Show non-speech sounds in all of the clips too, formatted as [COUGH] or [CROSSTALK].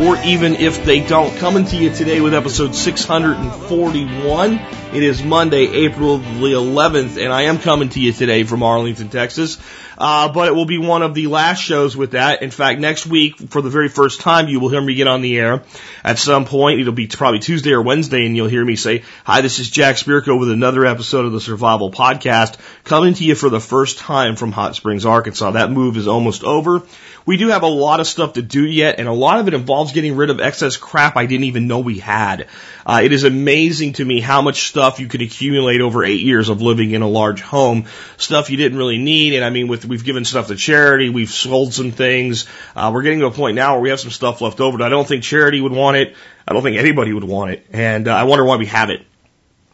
or even if they don't. Coming to you today with episode 641. It is Monday, April the 11th, and I am coming to you today from Arlington, Texas. Uh, but it will be one of the last shows with that. In fact, next week, for the very first time, you will hear me get on the air at some point. It'll be probably Tuesday or Wednesday, and you'll hear me say, Hi, this is Jack Spirko with another episode of the Survival Podcast, coming to you for the first time from Hot Springs, Arkansas. That move is almost over. We do have a lot of stuff to do yet, and a lot of it involves getting rid of excess crap I didn't even know we had. Uh, it is amazing to me how much stuff you could accumulate over eight years of living in a large home. Stuff you didn't really need, and I mean, with we've given stuff to charity, we've sold some things. Uh, we're getting to a point now where we have some stuff left over. I don't think charity would want it. I don't think anybody would want it, and uh, I wonder why we have it.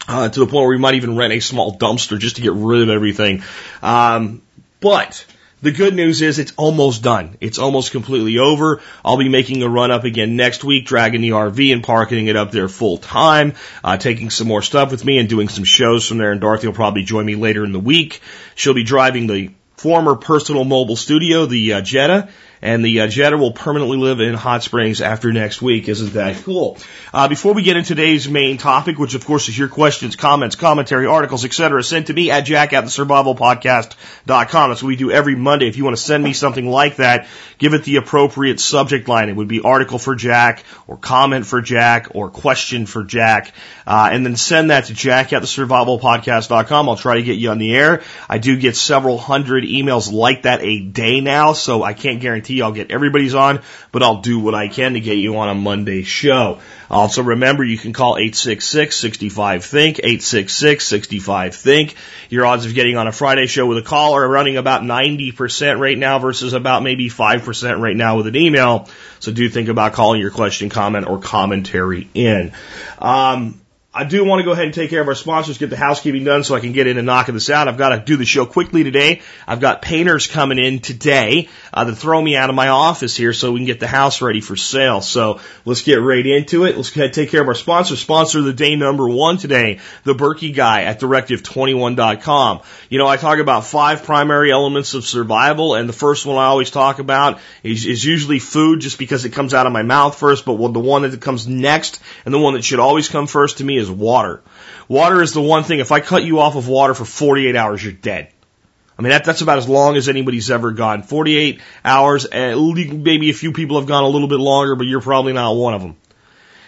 Uh, to the point where we might even rent a small dumpster just to get rid of everything. Um, but the good news is it's almost done. It's almost completely over. I'll be making a run up again next week, dragging the RV and parking it up there full time, uh, taking some more stuff with me and doing some shows from there. And Dorothy will probably join me later in the week. She'll be driving the former personal mobile studio, the uh, Jetta, and the uh, Jetta will permanently live in Hot Springs after next week. Isn't that cool? Uh, before we get into today's main topic, which of course is your questions, comments, commentary, articles, etc., sent to me at jack at the survivalpodcast.com. That's what we do every Monday. If you want to send me something like that, give it the appropriate subject line. It would be article for Jack, or comment for Jack, or question for Jack, uh, and then send that to jack at the survivalpodcast.com. I'll try to get you on the air. I do get several hundred emails like that a day now, so I can't guarantee I'll get everybody's on, but I'll do what I can to get you on a Monday show. Also remember you can call 866-65-THINK, 866-65-THINK. Your odds of getting on a Friday show with a call are running about 90% right now versus about maybe 5% right now with an email. So do think about calling your question, comment, or commentary in. Um, I do want to go ahead and take care of our sponsors, get the housekeeping done so I can get in and knocking this out. I've got to do the show quickly today. I've got painters coming in today uh, to throw me out of my office here so we can get the house ready for sale. So let's get right into it. Let's go ahead and take care of our sponsors. Sponsor of the day number one today, the Berkey guy at directive21.com. You know, I talk about five primary elements of survival, and the first one I always talk about is, is usually food just because it comes out of my mouth first, but the one that comes next and the one that should always come first to me is water. Water is the one thing, if I cut you off of water for 48 hours, you're dead. I mean, that, that's about as long as anybody's ever gone. 48 hours, maybe a few people have gone a little bit longer, but you're probably not one of them.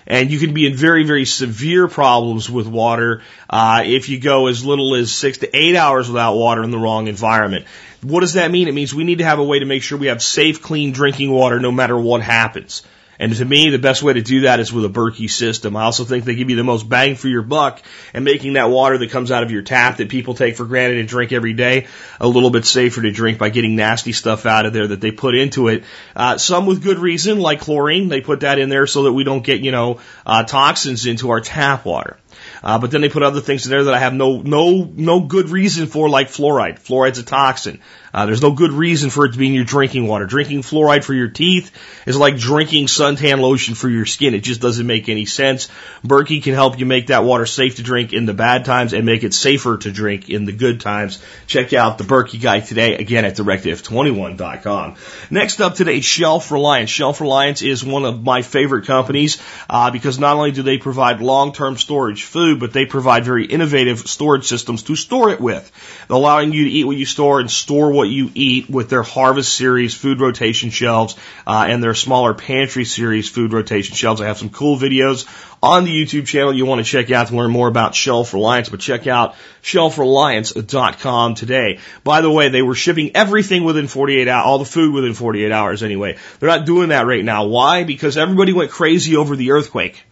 And you can be in very, very severe problems with water uh, if you go as little as six to eight hours without water in the wrong environment. What does that mean? It means we need to have a way to make sure we have safe, clean drinking water no matter what happens. And to me, the best way to do that is with a Berkey system. I also think they give you the most bang for your buck and making that water that comes out of your tap that people take for granted and drink every day a little bit safer to drink by getting nasty stuff out of there that they put into it. Uh, some with good reason, like chlorine, they put that in there so that we don't get, you know, uh, toxins into our tap water. Uh, but then they put other things in there that I have no no no good reason for, like fluoride. Fluoride's a toxin. Uh, there's no good reason for it to be in your drinking water. Drinking fluoride for your teeth is like drinking suntan lotion for your skin. It just doesn't make any sense. Berkey can help you make that water safe to drink in the bad times and make it safer to drink in the good times. Check out the Berkey guy today, again at directive21.com. Next up today, Shelf Reliance. Shelf Reliance is one of my favorite companies uh, because not only do they provide long-term storage food, but they provide very innovative storage systems to store it with, allowing you to eat what you store and store what you eat with their Harvest Series food rotation shelves uh, and their smaller Pantry Series food rotation shelves. I have some cool videos on the YouTube channel you want to check out to learn more about Shelf Reliance, but check out shelfreliance.com today. By the way, they were shipping everything within 48 hours, all the food within 48 hours anyway. They're not doing that right now. Why? Because everybody went crazy over the earthquake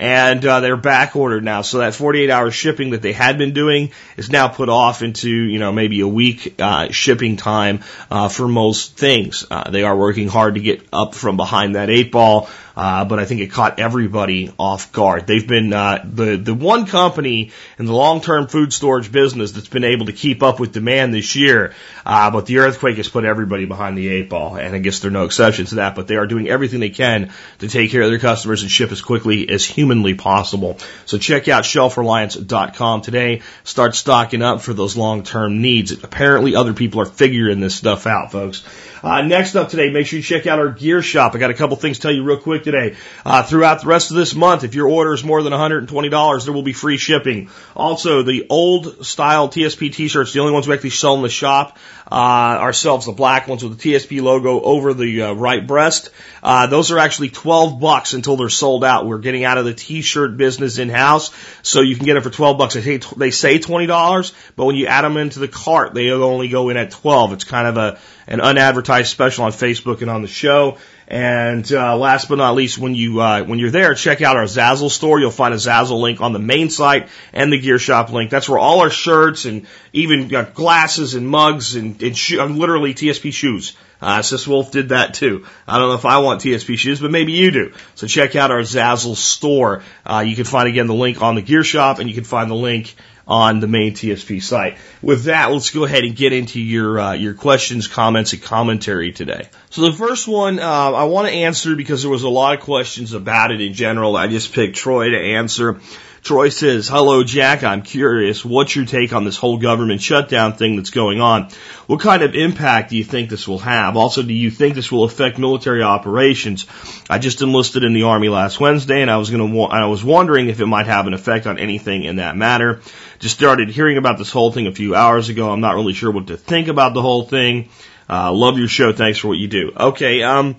and uh, they're back ordered now. So that 48 hour shipping that they had been doing is now put off into you know maybe a week uh, shipping time uh, for most things. Uh, they are working hard to get up from behind that eight ball. Uh, but I think it caught everybody off guard. They've been uh, the the one company in the long term food storage business that's been able to keep up with demand this year. Uh, but the earthquake has put everybody behind the eight ball, and I guess they're no exception to that. But they are doing everything they can to take care of their customers and ship as quickly as humanly possible. So check out shelfreliance.com today. Start stocking up for those long term needs. Apparently, other people are figuring this stuff out, folks. Uh, next up today, make sure you check out our gear shop. I got a couple things to tell you real quick today. Uh, throughout the rest of this month, if your order is more than $120, there will be free shipping. Also, the old style TSP t-shirts, the only ones we actually sell in the shop, uh, ourselves, the black ones with the TSP logo over the uh, right breast. Uh, those are actually 12 bucks until they're sold out. We're getting out of the t-shirt business in-house, so you can get them for 12 bucks. They they say $20, but when you add them into the cart, they only go in at 12. It's kind of a, an unadvertised special on Facebook and on the show. And uh, last but not least, when you uh, when you're there, check out our Zazzle store. You'll find a Zazzle link on the main site and the Gear Shop link. That's where all our shirts and even glasses and mugs and, and sho- literally TSP shoes. Uh, Sis Wolf did that too. I don't know if I want TSP shoes, but maybe you do. So check out our Zazzle store. Uh, you can find again the link on the Gear Shop, and you can find the link on the main TSP site. With that, let's go ahead and get into your uh, your questions, comments, and commentary today. So the first one uh, I want to answer because there was a lot of questions about it in general. I just picked Troy to answer. Troy says, Hello, Jack. I'm curious. What's your take on this whole government shutdown thing that's going on? What kind of impact do you think this will have? Also, do you think this will affect military operations? I just enlisted in the Army last Wednesday and I was going to, I was wondering if it might have an effect on anything in that matter. Just started hearing about this whole thing a few hours ago. I'm not really sure what to think about the whole thing. Uh, love your show. Thanks for what you do. Okay. Um,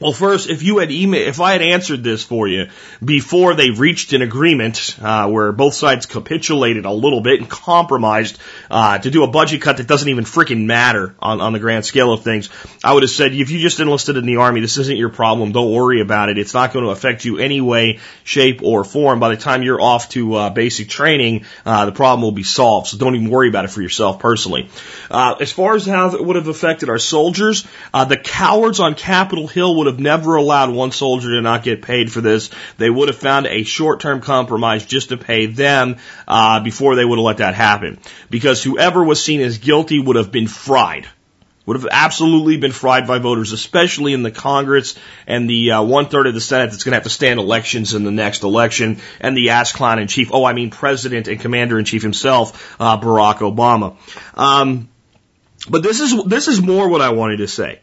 well, first, if you had email, if I had answered this for you before they reached an agreement uh, where both sides capitulated a little bit and compromised uh, to do a budget cut that doesn't even freaking matter on, on the grand scale of things, I would have said, if you just enlisted in the army, this isn't your problem. Don't worry about it. It's not going to affect you any way, shape, or form. By the time you're off to uh, basic training, uh, the problem will be solved. So don't even worry about it for yourself personally. Uh, as far as how it would have affected our soldiers, uh, the cowards on Capitol Hill would have never allowed one soldier to not get paid for this. They would have found a short-term compromise just to pay them uh, before they would have let that happen. Because whoever was seen as guilty would have been fried. Would have absolutely been fried by voters, especially in the Congress and the uh, one third of the Senate that's going to have to stand elections in the next election, and the ass clown in chief. Oh, I mean, President and Commander in Chief himself, uh, Barack Obama. Um, but this is this is more what I wanted to say.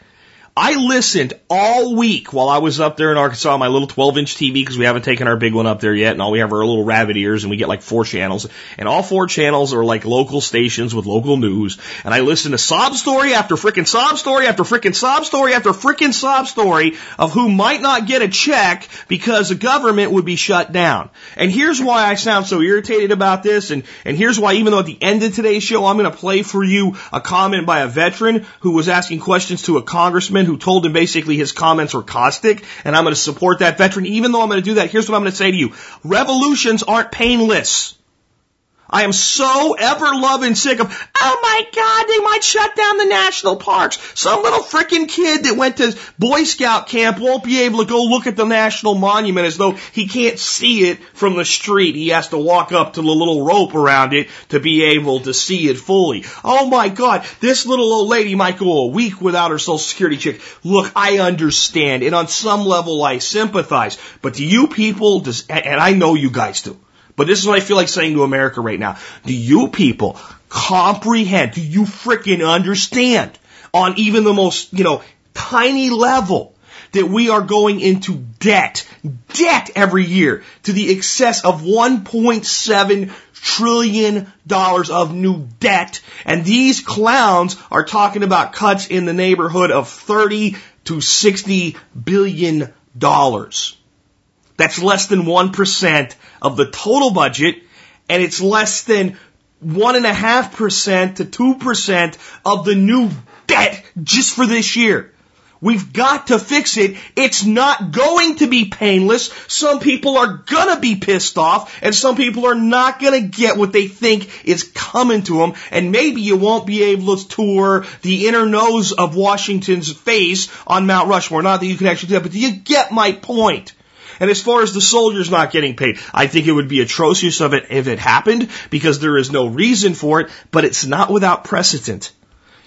I listened all week while I was up there in Arkansas on my little 12 inch TV because we haven't taken our big one up there yet, and all we have are little rabbit ears, and we get like four channels, and all four channels are like local stations with local news. And I listened to sob story after frickin' sob story after frickin' sob story after frickin' sob story of who might not get a check because the government would be shut down. And here's why I sound so irritated about this, and and here's why even though at the end of today's show I'm going to play for you a comment by a veteran who was asking questions to a congressman who told him basically his comments were caustic, and I'm going to support that veteran. Even though I'm going to do that, here's what I'm going to say to you. Revolutions aren't painless. I am so ever loving sick of, oh my God, they might shut down the national parks. Some little freaking kid that went to Boy Scout camp won't be able to go look at the national monument as though he can't see it from the street. He has to walk up to the little rope around it to be able to see it fully. Oh my God, this little old lady might go a week without her social security check. Look, I understand, and on some level I sympathize, but do you people, does, and I know you guys do, but this is what I feel like saying to America right now. Do you people comprehend? Do you freaking understand on even the most, you know, tiny level that we are going into debt, debt every year to the excess of 1.7 trillion dollars of new debt. And these clowns are talking about cuts in the neighborhood of 30 to 60 billion dollars. That's less than 1% of the total budget, and it's less than 1.5% to 2% of the new debt just for this year. We've got to fix it. It's not going to be painless. Some people are gonna be pissed off and some people are not gonna get what they think is coming to them. And maybe you won't be able to tour the inner nose of Washington's face on Mount Rushmore. Not that you can actually do that, but do you get my point? And as far as the soldiers not getting paid, I think it would be atrocious of it if it happened because there is no reason for it, but it's not without precedent.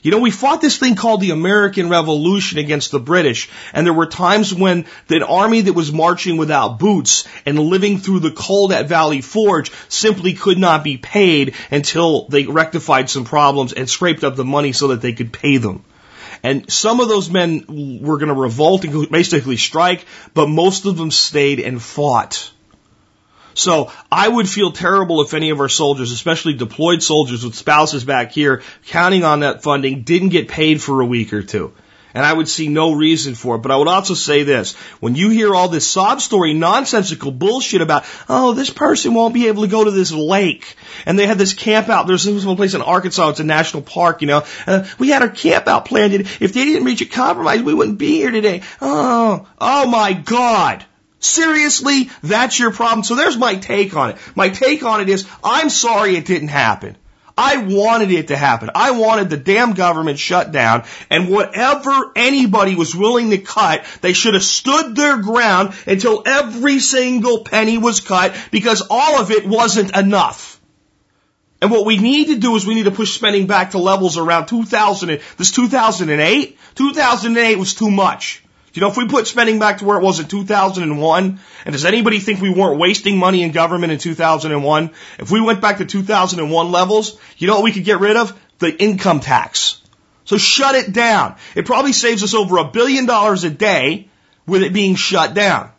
You know, we fought this thing called the American Revolution against the British, and there were times when the army that was marching without boots and living through the cold at Valley Forge simply could not be paid until they rectified some problems and scraped up the money so that they could pay them. And some of those men were going to revolt and basically strike, but most of them stayed and fought. So I would feel terrible if any of our soldiers, especially deployed soldiers with spouses back here, counting on that funding, didn't get paid for a week or two. And I would see no reason for it. But I would also say this. When you hear all this sob story, nonsensical bullshit about, oh, this person won't be able to go to this lake. And they had this camp out. There's this one place in Arkansas. It's a national park, you know. Uh, we had our camp out planned. If they didn't reach a compromise, we wouldn't be here today. Oh, oh my God. Seriously? That's your problem? So there's my take on it. My take on it is, I'm sorry it didn't happen. I wanted it to happen. I wanted the damn government shut down and whatever anybody was willing to cut, they should have stood their ground until every single penny was cut because all of it wasn't enough. And what we need to do is we need to push spending back to levels around 2000. This 2008, 2008 was too much. You know, if we put spending back to where it was in 2001, and does anybody think we weren't wasting money in government in 2001? If we went back to 2001 levels, you know what we could get rid of? The income tax. So shut it down. It probably saves us over a billion dollars a day with it being shut down.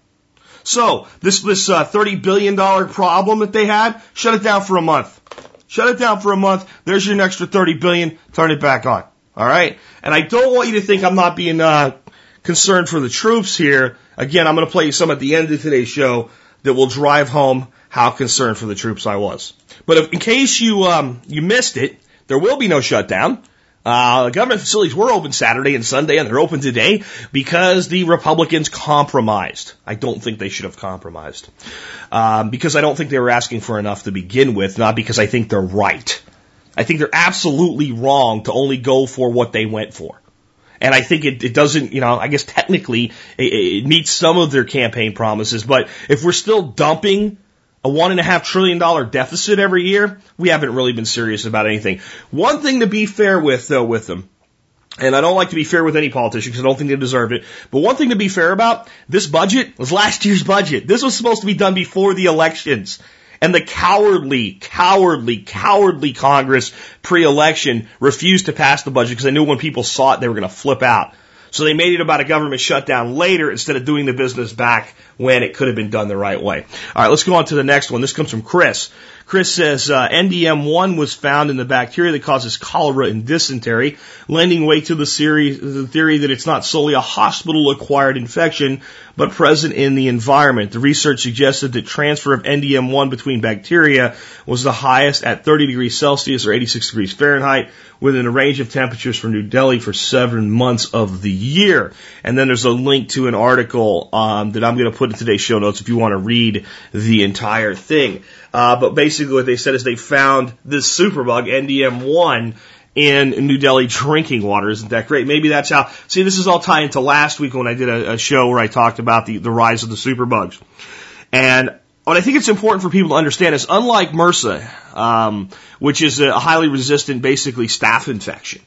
So this this uh, 30 billion dollar problem that they had, shut it down for a month. Shut it down for a month. There's your extra 30 billion. Turn it back on. All right. And I don't want you to think I'm not being uh, concern for the troops here, again, I'm going to play you some at the end of today's show that will drive home how concerned for the troops I was. But if, in case you um, you missed it, there will be no shutdown. Uh, government facilities were open Saturday and Sunday, and they're open today because the Republicans compromised. I don't think they should have compromised um, because I don't think they were asking for enough to begin with, not because I think they're right. I think they're absolutely wrong to only go for what they went for. And I think it, it doesn't, you know, I guess technically it, it meets some of their campaign promises. But if we're still dumping a one and a half trillion dollar deficit every year, we haven't really been serious about anything. One thing to be fair with though with them, and I don't like to be fair with any politician because I don't think they deserve it. But one thing to be fair about, this budget was last year's budget. This was supposed to be done before the elections. And the cowardly, cowardly, cowardly Congress pre-election refused to pass the budget because they knew when people saw it, they were going to flip out. So they made it about a government shutdown later instead of doing the business back when it could have been done the right way. All right, let's go on to the next one. This comes from Chris. Chris says uh, NDM1 was found in the bacteria that causes cholera and dysentery, lending weight to the, theory, the theory that it's not solely a hospital-acquired infection, but present in the environment. The research suggested that transfer of NDM1 between bacteria was the highest at 30 degrees Celsius or 86 degrees Fahrenheit, within a range of temperatures for New Delhi for seven months of the year. And then there's a link to an article um, that I'm going to put in today's show notes if you want to read the entire thing. Uh, but basically what they said is they found this superbug, NDM1, in New Delhi drinking water. Isn't that great? Maybe that's how, see, this is all tied into last week when I did a, a show where I talked about the, the rise of the superbugs. And what I think it's important for people to understand is unlike MRSA, um, which is a highly resistant, basically staph infection,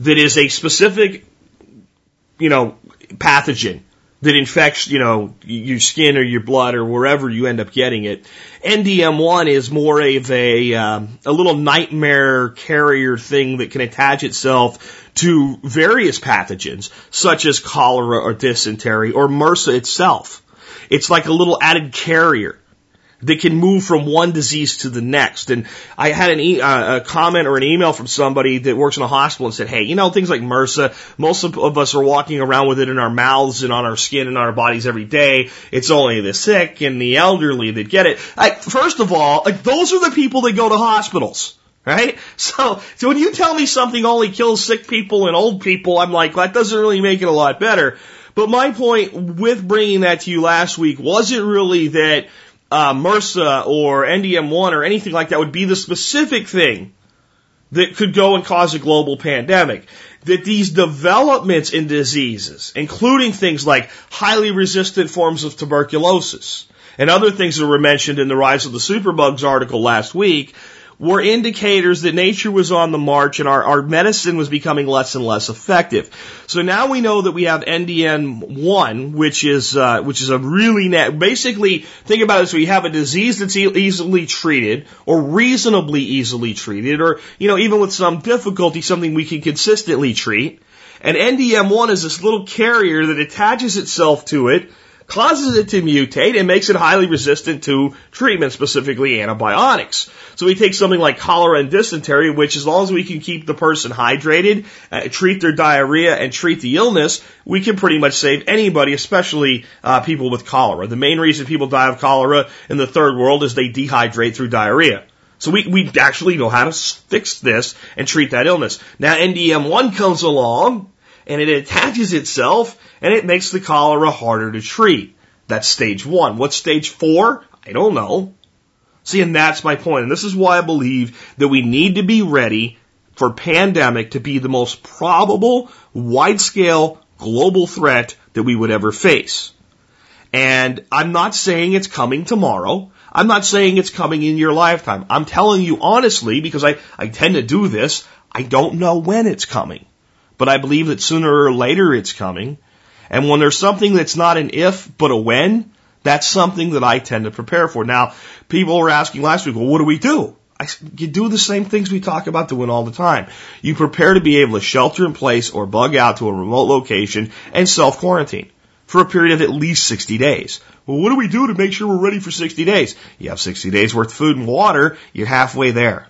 that is a specific, you know, pathogen that infects, you know, your skin or your blood or wherever you end up getting it. NDM1 is more of a, um, a little nightmare carrier thing that can attach itself to various pathogens, such as cholera or dysentery or MRSA itself. It's like a little added carrier. They can move from one disease to the next. And I had an e- uh, a comment or an email from somebody that works in a hospital and said, hey, you know, things like MRSA, most of, of us are walking around with it in our mouths and on our skin and on our bodies every day. It's only the sick and the elderly that get it. First of all, like, those are the people that go to hospitals. Right? [LAUGHS] So, so when you tell me something only kills sick people and old people, I'm like, that doesn't really make it a lot better. But my point with bringing that to you last week wasn't really that uh, MRSA or NDM1 or anything like that would be the specific thing that could go and cause a global pandemic. That these developments in diseases, including things like highly resistant forms of tuberculosis and other things that were mentioned in the Rise of the Superbugs article last week, were indicators that nature was on the march and our, our medicine was becoming less and less effective. So now we know that we have NDM1, which is, uh, which is a really net, basically, think about it, so you have a disease that's e- easily treated or reasonably easily treated or, you know, even with some difficulty, something we can consistently treat. And NDM1 is this little carrier that attaches itself to it causes it to mutate and makes it highly resistant to treatment, specifically antibiotics. So we take something like cholera and dysentery, which as long as we can keep the person hydrated, uh, treat their diarrhea, and treat the illness, we can pretty much save anybody, especially uh, people with cholera. The main reason people die of cholera in the third world is they dehydrate through diarrhea. So we, we actually know how to fix this and treat that illness. Now NDM1 comes along and it attaches itself and it makes the cholera harder to treat. That's stage one. What's stage four? I don't know. See, and that's my point. And this is why I believe that we need to be ready for pandemic to be the most probable, wide scale, global threat that we would ever face. And I'm not saying it's coming tomorrow. I'm not saying it's coming in your lifetime. I'm telling you honestly, because I, I tend to do this, I don't know when it's coming. But I believe that sooner or later it's coming. And when there's something that's not an if, but a when, that's something that I tend to prepare for. Now, people were asking last week, well, what do we do? I, you do the same things we talk about doing all the time. You prepare to be able to shelter in place or bug out to a remote location and self quarantine for a period of at least 60 days. Well, what do we do to make sure we're ready for 60 days? You have 60 days worth of food and water. You're halfway there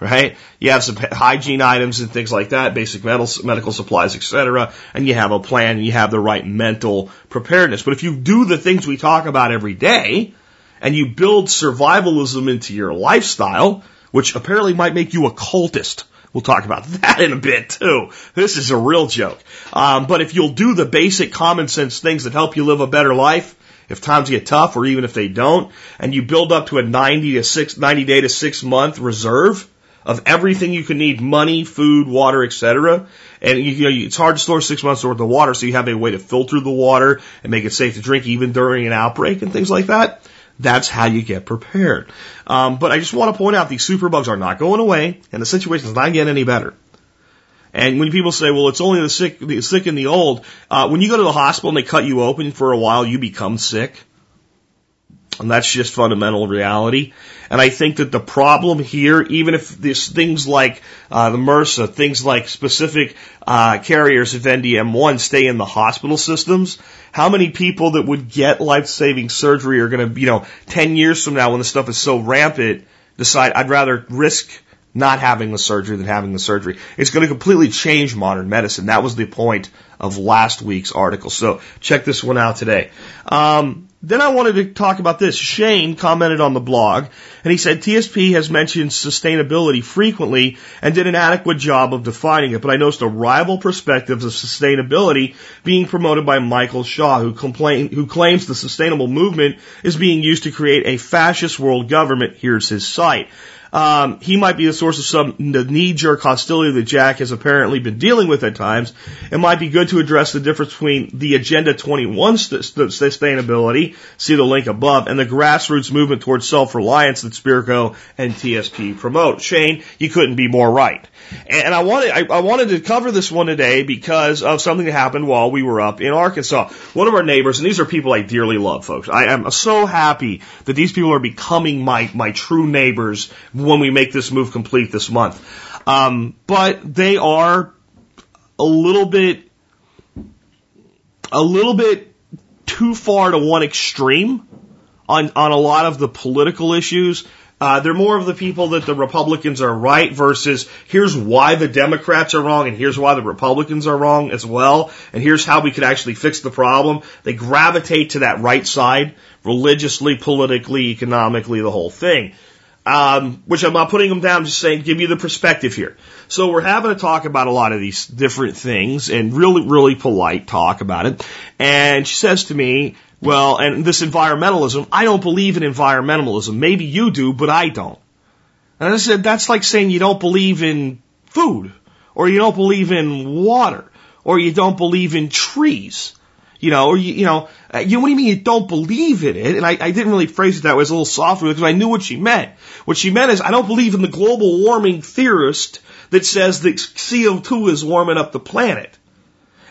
right? You have some hygiene items and things like that, basic medical, medical supplies, etc. And you have a plan and you have the right mental preparedness. But if you do the things we talk about every day and you build survivalism into your lifestyle, which apparently might make you a cultist. We'll talk about [LAUGHS] that in a bit too. This is a real joke. Um, but if you'll do the basic common sense things that help you live a better life, if times get tough or even if they don't, and you build up to a 90 to 6, 90 day to 6 month reserve, of everything you can need money, food, water, etc. And you, you know, it's hard to store six months worth of water, so you have a way to filter the water and make it safe to drink even during an outbreak and things like that. That's how you get prepared. Um, but I just want to point out these superbugs are not going away, and the situation is not getting any better. And when people say, "Well, it's only the sick, the sick and the old," uh, when you go to the hospital and they cut you open for a while, you become sick. And that's just fundamental reality. And I think that the problem here, even if this things like uh, the MRSA, things like specific uh, carriers of NDM1 stay in the hospital systems, how many people that would get life-saving surgery are going to, you know, 10 years from now when the stuff is so rampant, decide I'd rather risk not having the surgery than having the surgery. It's going to completely change modern medicine. That was the point of last week's article. So check this one out today. Um, then I wanted to talk about this. Shane commented on the blog and he said TSP has mentioned sustainability frequently and did an adequate job of defining it, but I noticed a rival perspective of sustainability being promoted by Michael Shaw, who complain, who claims the sustainable movement is being used to create a fascist world government. Here's his site. Um, he might be the source of some the knee-jerk hostility that Jack has apparently been dealing with at times. It might be good to address the difference between the Agenda 21 st- st- sustainability, see the link above, and the grassroots movement towards self-reliance that Spirko and TSP promote. Shane, you couldn't be more right. And I wanted, I, I wanted to cover this one today because of something that happened while we were up in Arkansas. One of our neighbors, and these are people I dearly love, folks. I am so happy that these people are becoming my, my true neighbors when we make this move complete this month. Um, but they are a little bit, a little bit too far to one extreme on, on a lot of the political issues. Uh, they're more of the people that the Republicans are right versus here's why the Democrats are wrong and here's why the Republicans are wrong as well. And here's how we could actually fix the problem. They gravitate to that right side religiously, politically, economically, the whole thing. Um, which I'm not putting them down, just saying, give you the perspective here. So we're having a talk about a lot of these different things and really, really polite talk about it. And she says to me, well, and this environmentalism, I don't believe in environmentalism. Maybe you do, but I don't. And I said, that's like saying you don't believe in food, or you don't believe in water, or you don't believe in trees. You know, or you, you know, uh, you, what do you mean you don't believe in it? And I, I didn't really phrase it that way. It was a little softer because I knew what she meant. What she meant is I don't believe in the global warming theorist that says that CO2 is warming up the planet.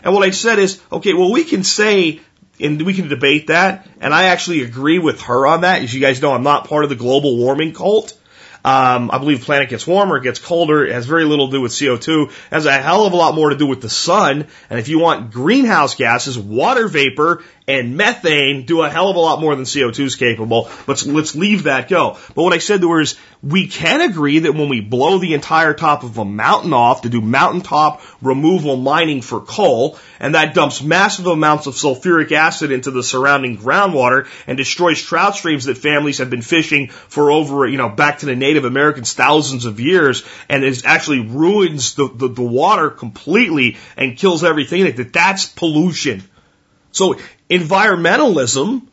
And what I said is, okay, well, we can say, and we can debate that, and I actually agree with her on that. As you guys know, I'm not part of the global warming cult. Um, I believe planet gets warmer, it gets colder. It has very little to do with CO2. It has a hell of a lot more to do with the sun. And if you want greenhouse gases, water vapor and methane do a hell of a lot more than CO2 is capable. Let's, let's leave that go. But what I said to her is, we can agree that when we blow the entire top of a mountain off to do mountaintop removal mining for coal, and that dumps massive amounts of sulfuric acid into the surrounding groundwater and destroys trout streams that families have been fishing for over, you know, back to the Native Americans thousands of years, and it actually ruins the, the, the water completely and kills everything in it, that that's pollution. So environmentalism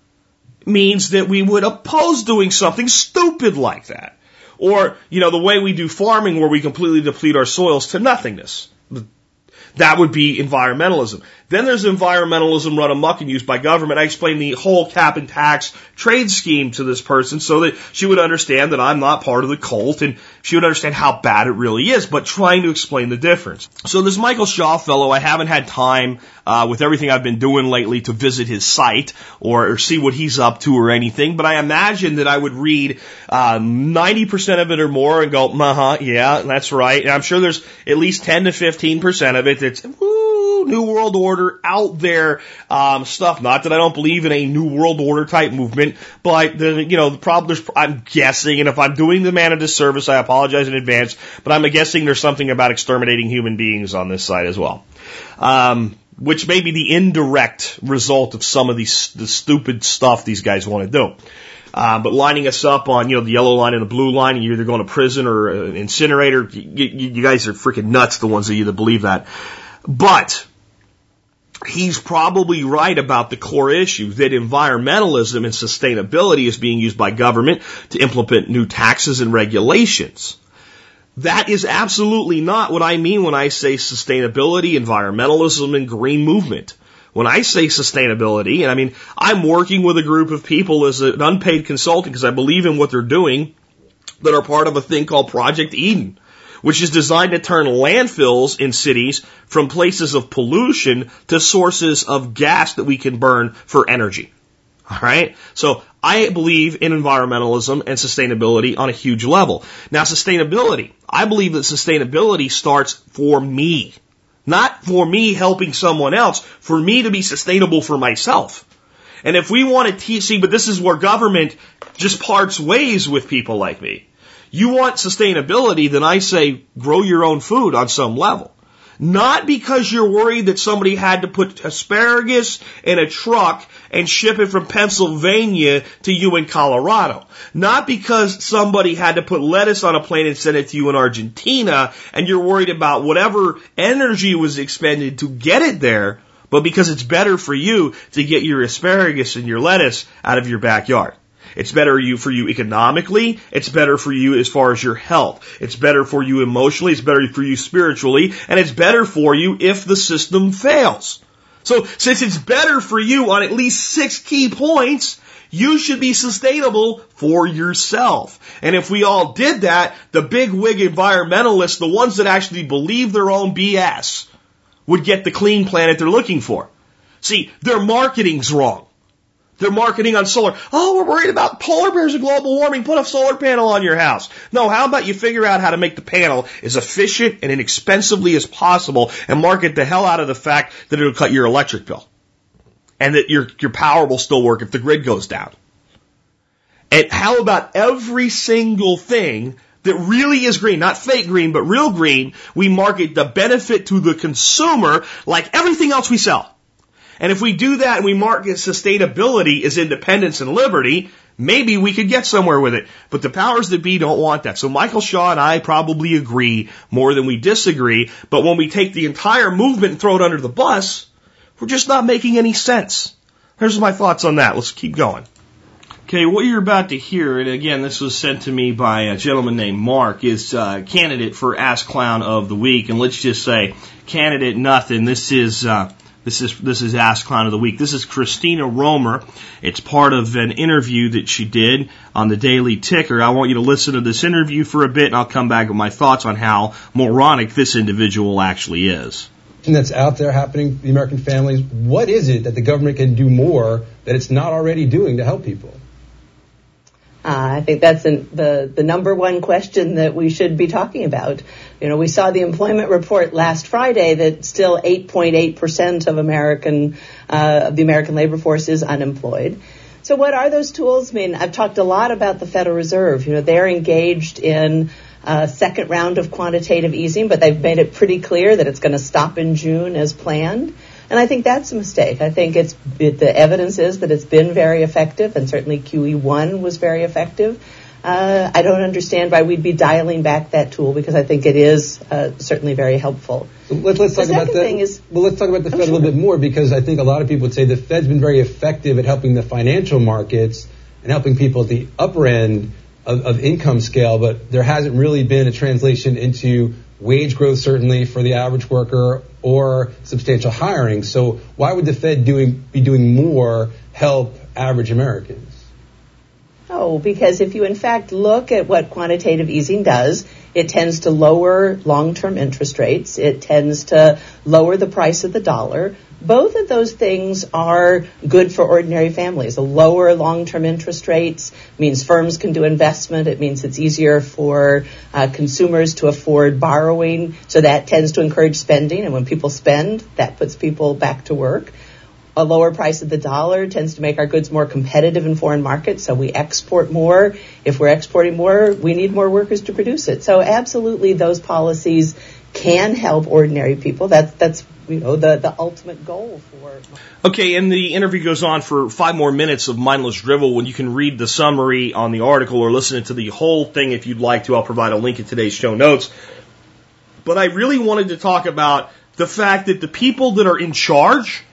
means that we would oppose doing something stupid like that. Or, you know, the way we do farming where we completely deplete our soils to nothingness. That would be environmentalism. Then there's environmentalism run amok and used by government. I explained the whole cap and tax trade scheme to this person so that she would understand that I'm not part of the cult and she would understand how bad it really is, but trying to explain the difference. So this Michael Shaw fellow, I haven't had time uh, with everything I've been doing lately to visit his site or, or see what he's up to or anything, but I imagine that I would read uh, 90% of it or more and go, uh huh, yeah, that's right. And I'm sure there's at least 10 to 15% of it that's, woo, New World Order out there um, stuff. Not that I don't believe in a New World Order type movement, but the you know the problem. There's I'm guessing, and if I'm doing the man a disservice, I apologize in advance. But I'm guessing there's something about exterminating human beings on this side as well. Um, which may be the indirect result of some of these the stupid stuff these guys want to do. Uh, but lining us up on, you know, the yellow line and the blue line, and you're either going to prison or an incinerator. You, you, you guys are freaking nuts, the ones that believe that. But he's probably right about the core issue that environmentalism and sustainability is being used by government to implement new taxes and regulations. That is absolutely not what I mean when I say sustainability, environmentalism, and green movement. When I say sustainability, and I mean, I'm working with a group of people as an unpaid consultant because I believe in what they're doing that are part of a thing called Project Eden which is designed to turn landfills in cities from places of pollution to sources of gas that we can burn for energy. All right. So I believe in environmentalism and sustainability on a huge level. Now, sustainability, I believe that sustainability starts for me, not for me helping someone else, for me to be sustainable for myself. And if we want to teach, see, but this is where government just parts ways with people like me. You want sustainability, then I say grow your own food on some level. Not because you're worried that somebody had to put asparagus in a truck and ship it from Pennsylvania to you in Colorado. Not because somebody had to put lettuce on a plane and send it to you in Argentina and you're worried about whatever energy was expended to get it there, but because it's better for you to get your asparagus and your lettuce out of your backyard. It's better for you economically. It's better for you as far as your health. It's better for you emotionally. It's better for you spiritually. And it's better for you if the system fails. So since it's better for you on at least six key points, you should be sustainable for yourself. And if we all did that, the big wig environmentalists, the ones that actually believe their own BS, would get the clean planet they're looking for. See, their marketing's wrong. They're marketing on solar. Oh, we're worried about polar bears and global warming. Put a solar panel on your house. No, how about you figure out how to make the panel as efficient and inexpensively as possible and market the hell out of the fact that it'll cut your electric bill. And that your, your power will still work if the grid goes down. And how about every single thing that really is green, not fake green, but real green, we market the benefit to the consumer like everything else we sell. And if we do that and we market sustainability as independence and liberty, maybe we could get somewhere with it. But the powers that be don't want that. So Michael Shaw and I probably agree more than we disagree. But when we take the entire movement and throw it under the bus, we're just not making any sense. Here's my thoughts on that. Let's keep going. Okay, what you're about to hear, and again, this was sent to me by a gentleman named Mark, is uh, candidate for Ass Clown of the Week, and let's just say candidate nothing. This is uh, this is this is Ass Clown of the Week. This is Christina Romer. It's part of an interview that she did on the Daily Ticker. I want you to listen to this interview for a bit, and I'll come back with my thoughts on how moronic this individual actually is. That's out there happening, to the American families. What is it that the government can do more that it's not already doing to help people? Uh, I think that's the the number one question that we should be talking about. You know, we saw the employment report last Friday that still 8.8 percent of American uh, of the American labor force is unemployed. So, what are those tools? I mean, I've talked a lot about the Federal Reserve. You know, they're engaged in a second round of quantitative easing, but they've made it pretty clear that it's going to stop in June as planned. And I think that's a mistake. I think it's it, the evidence is that it's been very effective, and certainly QE1 was very effective. Uh, I don't understand why we'd be dialing back that tool because I think it is uh, certainly very helpful. Let's, let's talk about that. Is, well, let's talk about the Fed sure. a little bit more because I think a lot of people would say the Fed's been very effective at helping the financial markets and helping people at the upper end of, of income scale, but there hasn't really been a translation into wage growth, certainly for the average worker, or substantial hiring. So why would the Fed doing be doing more help average Americans? Oh, because if you in fact look at what quantitative easing does, it tends to lower long-term interest rates. It tends to lower the price of the dollar. Both of those things are good for ordinary families. A lower long-term interest rates means firms can do investment. It means it's easier for uh, consumers to afford borrowing. So that tends to encourage spending. And when people spend, that puts people back to work a lower price of the dollar tends to make our goods more competitive in foreign markets, so we export more. If we're exporting more, we need more workers to produce it. So absolutely those policies can help ordinary people. That's that's you know the, the ultimate goal for Okay, and the interview goes on for five more minutes of mindless drivel when you can read the summary on the article or listen to the whole thing if you'd like to. I'll provide a link in today's show notes. But I really wanted to talk about the fact that the people that are in charge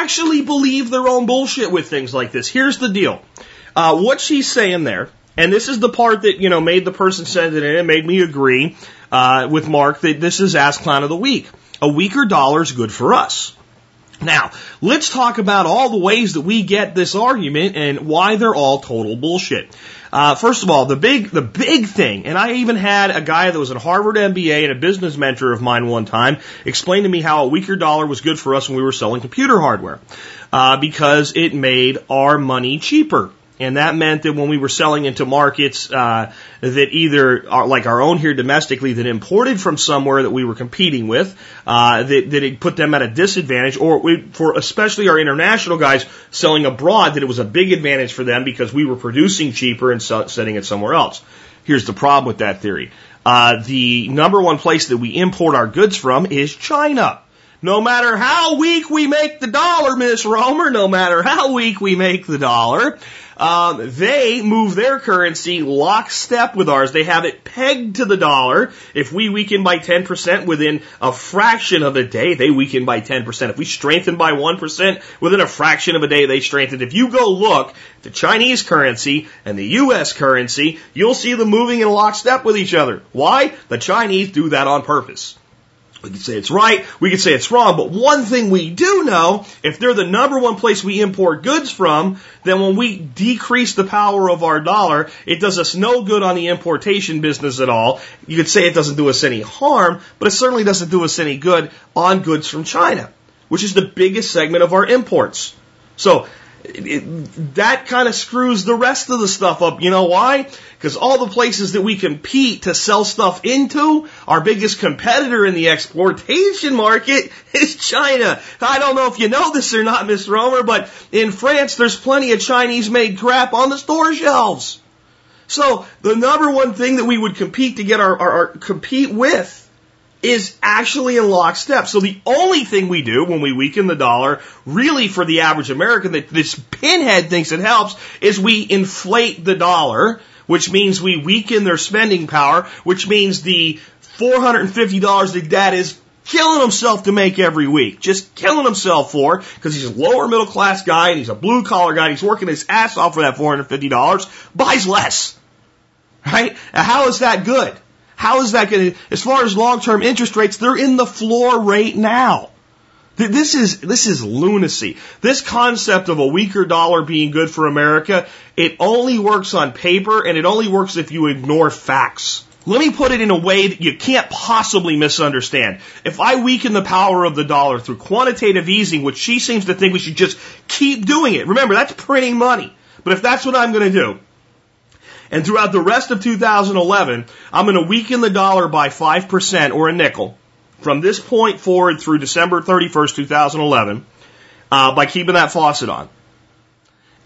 actually believe their own bullshit with things like this. Here's the deal. Uh, what she's saying there, and this is the part that, you know, made the person send it in and made me agree uh, with Mark that this is Ass Clown of the Week. A weaker dollar is good for us. Now, let's talk about all the ways that we get this argument and why they're all total bullshit. Uh, first of all, the big, the big thing, and I even had a guy that was at Harvard MBA and a business mentor of mine one time explain to me how a weaker dollar was good for us when we were selling computer hardware, uh, because it made our money cheaper. And that meant that when we were selling into markets uh, that either are like our own here domestically that imported from somewhere that we were competing with, uh, that, that it put them at a disadvantage, or we, for especially our international guys selling abroad, that it was a big advantage for them because we were producing cheaper and sell, setting it somewhere else. Here's the problem with that theory. Uh, the number one place that we import our goods from is China. No matter how weak we make the dollar, Miss Romer, no matter how weak we make the dollar, um, they move their currency lockstep with ours. They have it pegged to the dollar. If we weaken by 10% within a fraction of a day, they weaken by 10%. If we strengthen by 1% within a fraction of a day, they strengthen. If you go look the Chinese currency and the US currency, you'll see them moving in lockstep with each other. Why? The Chinese do that on purpose. We can say it's right, we can say it's wrong, but one thing we do know, if they're the number one place we import goods from, then when we decrease the power of our dollar, it does us no good on the importation business at all. You could say it doesn't do us any harm, but it certainly doesn't do us any good on goods from China, which is the biggest segment of our imports. So, it, that kind of screws the rest of the stuff up. You know why? Because all the places that we compete to sell stuff into, our biggest competitor in the exportation market [LAUGHS] is China. I don't know if you know this or not, Miss Romer, but in France, there's plenty of Chinese made crap on the store shelves. So the number one thing that we would compete to get our, our, our compete with is actually in lockstep. So the only thing we do when we weaken the dollar, really for the average American, that this pinhead thinks it helps, is we inflate the dollar, which means we weaken their spending power, which means the $450 that dad is killing himself to make every week, just killing himself for, because he's a lower middle class guy and he's a blue collar guy, he's working his ass off for that $450, buys less. Right? How is that good? How is that going to, as far as long term interest rates, they're in the floor rate now. This is, this is lunacy. This concept of a weaker dollar being good for America, it only works on paper and it only works if you ignore facts. Let me put it in a way that you can't possibly misunderstand. If I weaken the power of the dollar through quantitative easing, which she seems to think we should just keep doing it, remember that's printing money. But if that's what I'm going to do, and throughout the rest of 2011, I'm going to weaken the dollar by 5% or a nickel from this point forward through December 31st, 2011, uh, by keeping that faucet on.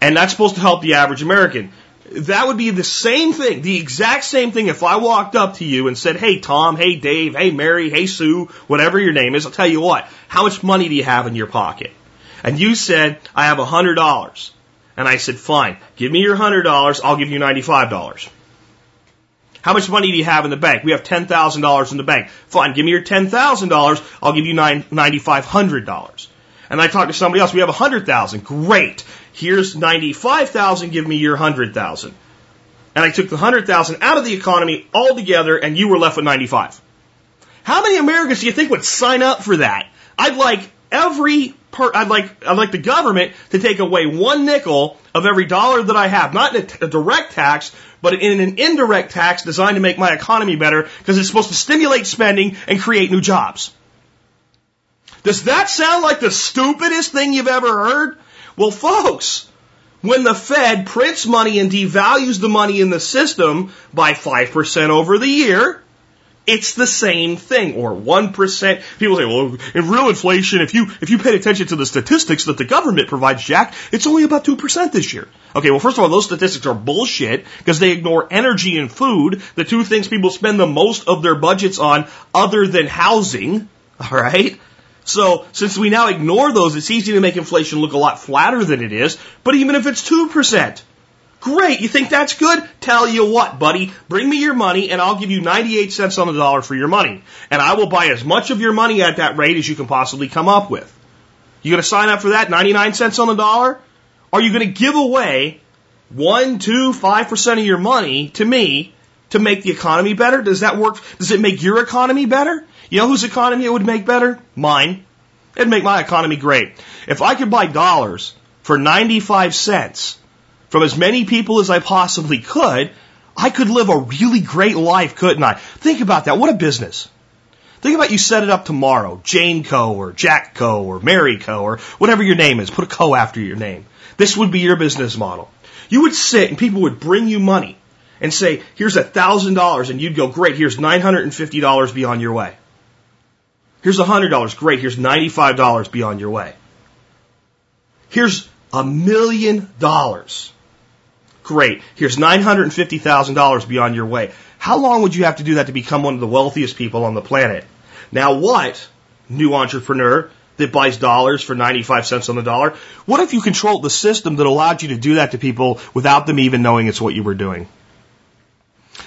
And that's supposed to help the average American. That would be the same thing, the exact same thing if I walked up to you and said, Hey Tom, hey Dave, hey Mary, hey Sue, whatever your name is, I'll tell you what, how much money do you have in your pocket? And you said, I have a hundred dollars. And I said, fine, give me your $100, I'll give you $95. How much money do you have in the bank? We have $10,000 in the bank. Fine, give me your $10,000, I'll give you $9,500. And I talked to somebody else, we have a 100,000. Great. Here's 95,000, give me your 100,000. And I took the 100,000 out of the economy altogether and you were left with 95. How many Americans do you think would sign up for that? I'd like every per, I'd like, I'd like the government to take away one nickel of every dollar that I have, not in a, a direct tax, but in an indirect tax designed to make my economy better because it's supposed to stimulate spending and create new jobs. Does that sound like the stupidest thing you've ever heard? Well, folks, when the Fed prints money and devalues the money in the system by 5% over the year, it's the same thing, or 1%. People say, well, in real inflation, if you, if you paid attention to the statistics that the government provides, Jack, it's only about 2% this year. Okay, well, first of all, those statistics are bullshit because they ignore energy and food, the two things people spend the most of their budgets on other than housing. [LAUGHS] All right? So, since we now ignore those, it's easy to make inflation look a lot flatter than it is, but even if it's 2%, Great. You think that's good? Tell you what, buddy. Bring me your money and I'll give you 98 cents on the dollar for your money. And I will buy as much of your money at that rate as you can possibly come up with. You going to sign up for that? 99 cents on the dollar? Are you going to give away one, two, five percent of your money to me to make the economy better? Does that work? Does it make your economy better? You know whose economy it would make better? Mine. It'd make my economy great. If I could buy dollars for 95 cents, from as many people as I possibly could, I could live a really great life, couldn't I? Think about that. What a business. Think about you set it up tomorrow, Jane Co. or Jack Co. or Mary Co. or whatever your name is. Put a Co. after your name. This would be your business model. You would sit and people would bring you money and say, here's a thousand dollars and you'd go, great, here's $950 beyond your way. Here's a hundred dollars, great, here's $95 beyond your way. Here's a million dollars. Great. Here's $950,000 beyond your way. How long would you have to do that to become one of the wealthiest people on the planet? Now what, new entrepreneur that buys dollars for 95 cents on the dollar, what if you controlled the system that allowed you to do that to people without them even knowing it's what you were doing?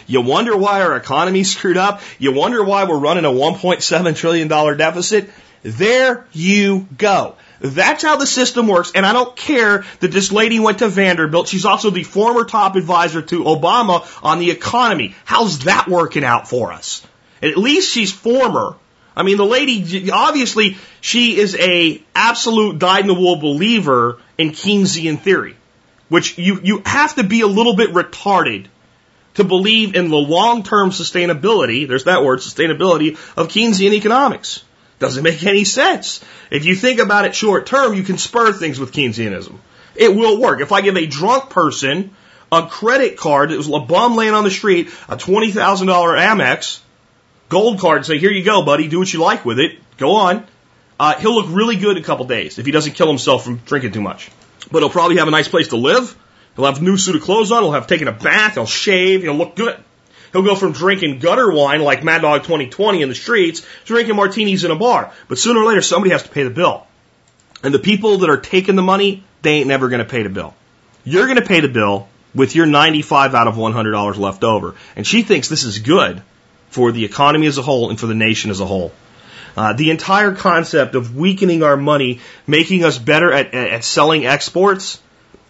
You wonder why our economy's [LAUGHS] screwed up? You wonder why we're running a $1.7 trillion deficit? There you go. That's how the system works, and I don't care that this lady went to Vanderbilt. She's also the former top advisor to Obama on the economy. How's that working out for us? At least she's former. I mean, the lady, obviously, she is a absolute dyed-in-the-wool believer in Keynesian theory, which you, you have to be a little bit retarded to believe in the long-term sustainability, there's that word, sustainability, of Keynesian economics. Doesn't make any sense. If you think about it short term, you can spur things with Keynesianism. It will work. If I give a drunk person a credit card that was a bum laying on the street, a $20,000 Amex gold card, and say, here you go, buddy, do what you like with it, go on, uh, he'll look really good in a couple days if he doesn't kill himself from drinking too much. But he'll probably have a nice place to live. He'll have a new suit of clothes on. He'll have taken a bath. He'll shave. He'll look good. He'll go from drinking gutter wine like Mad Dog 2020 in the streets to drinking martinis in a bar. But sooner or later, somebody has to pay the bill. And the people that are taking the money, they ain't never going to pay the bill. You're going to pay the bill with your 95 out of $100 left over. And she thinks this is good for the economy as a whole and for the nation as a whole. Uh, the entire concept of weakening our money, making us better at, at selling exports,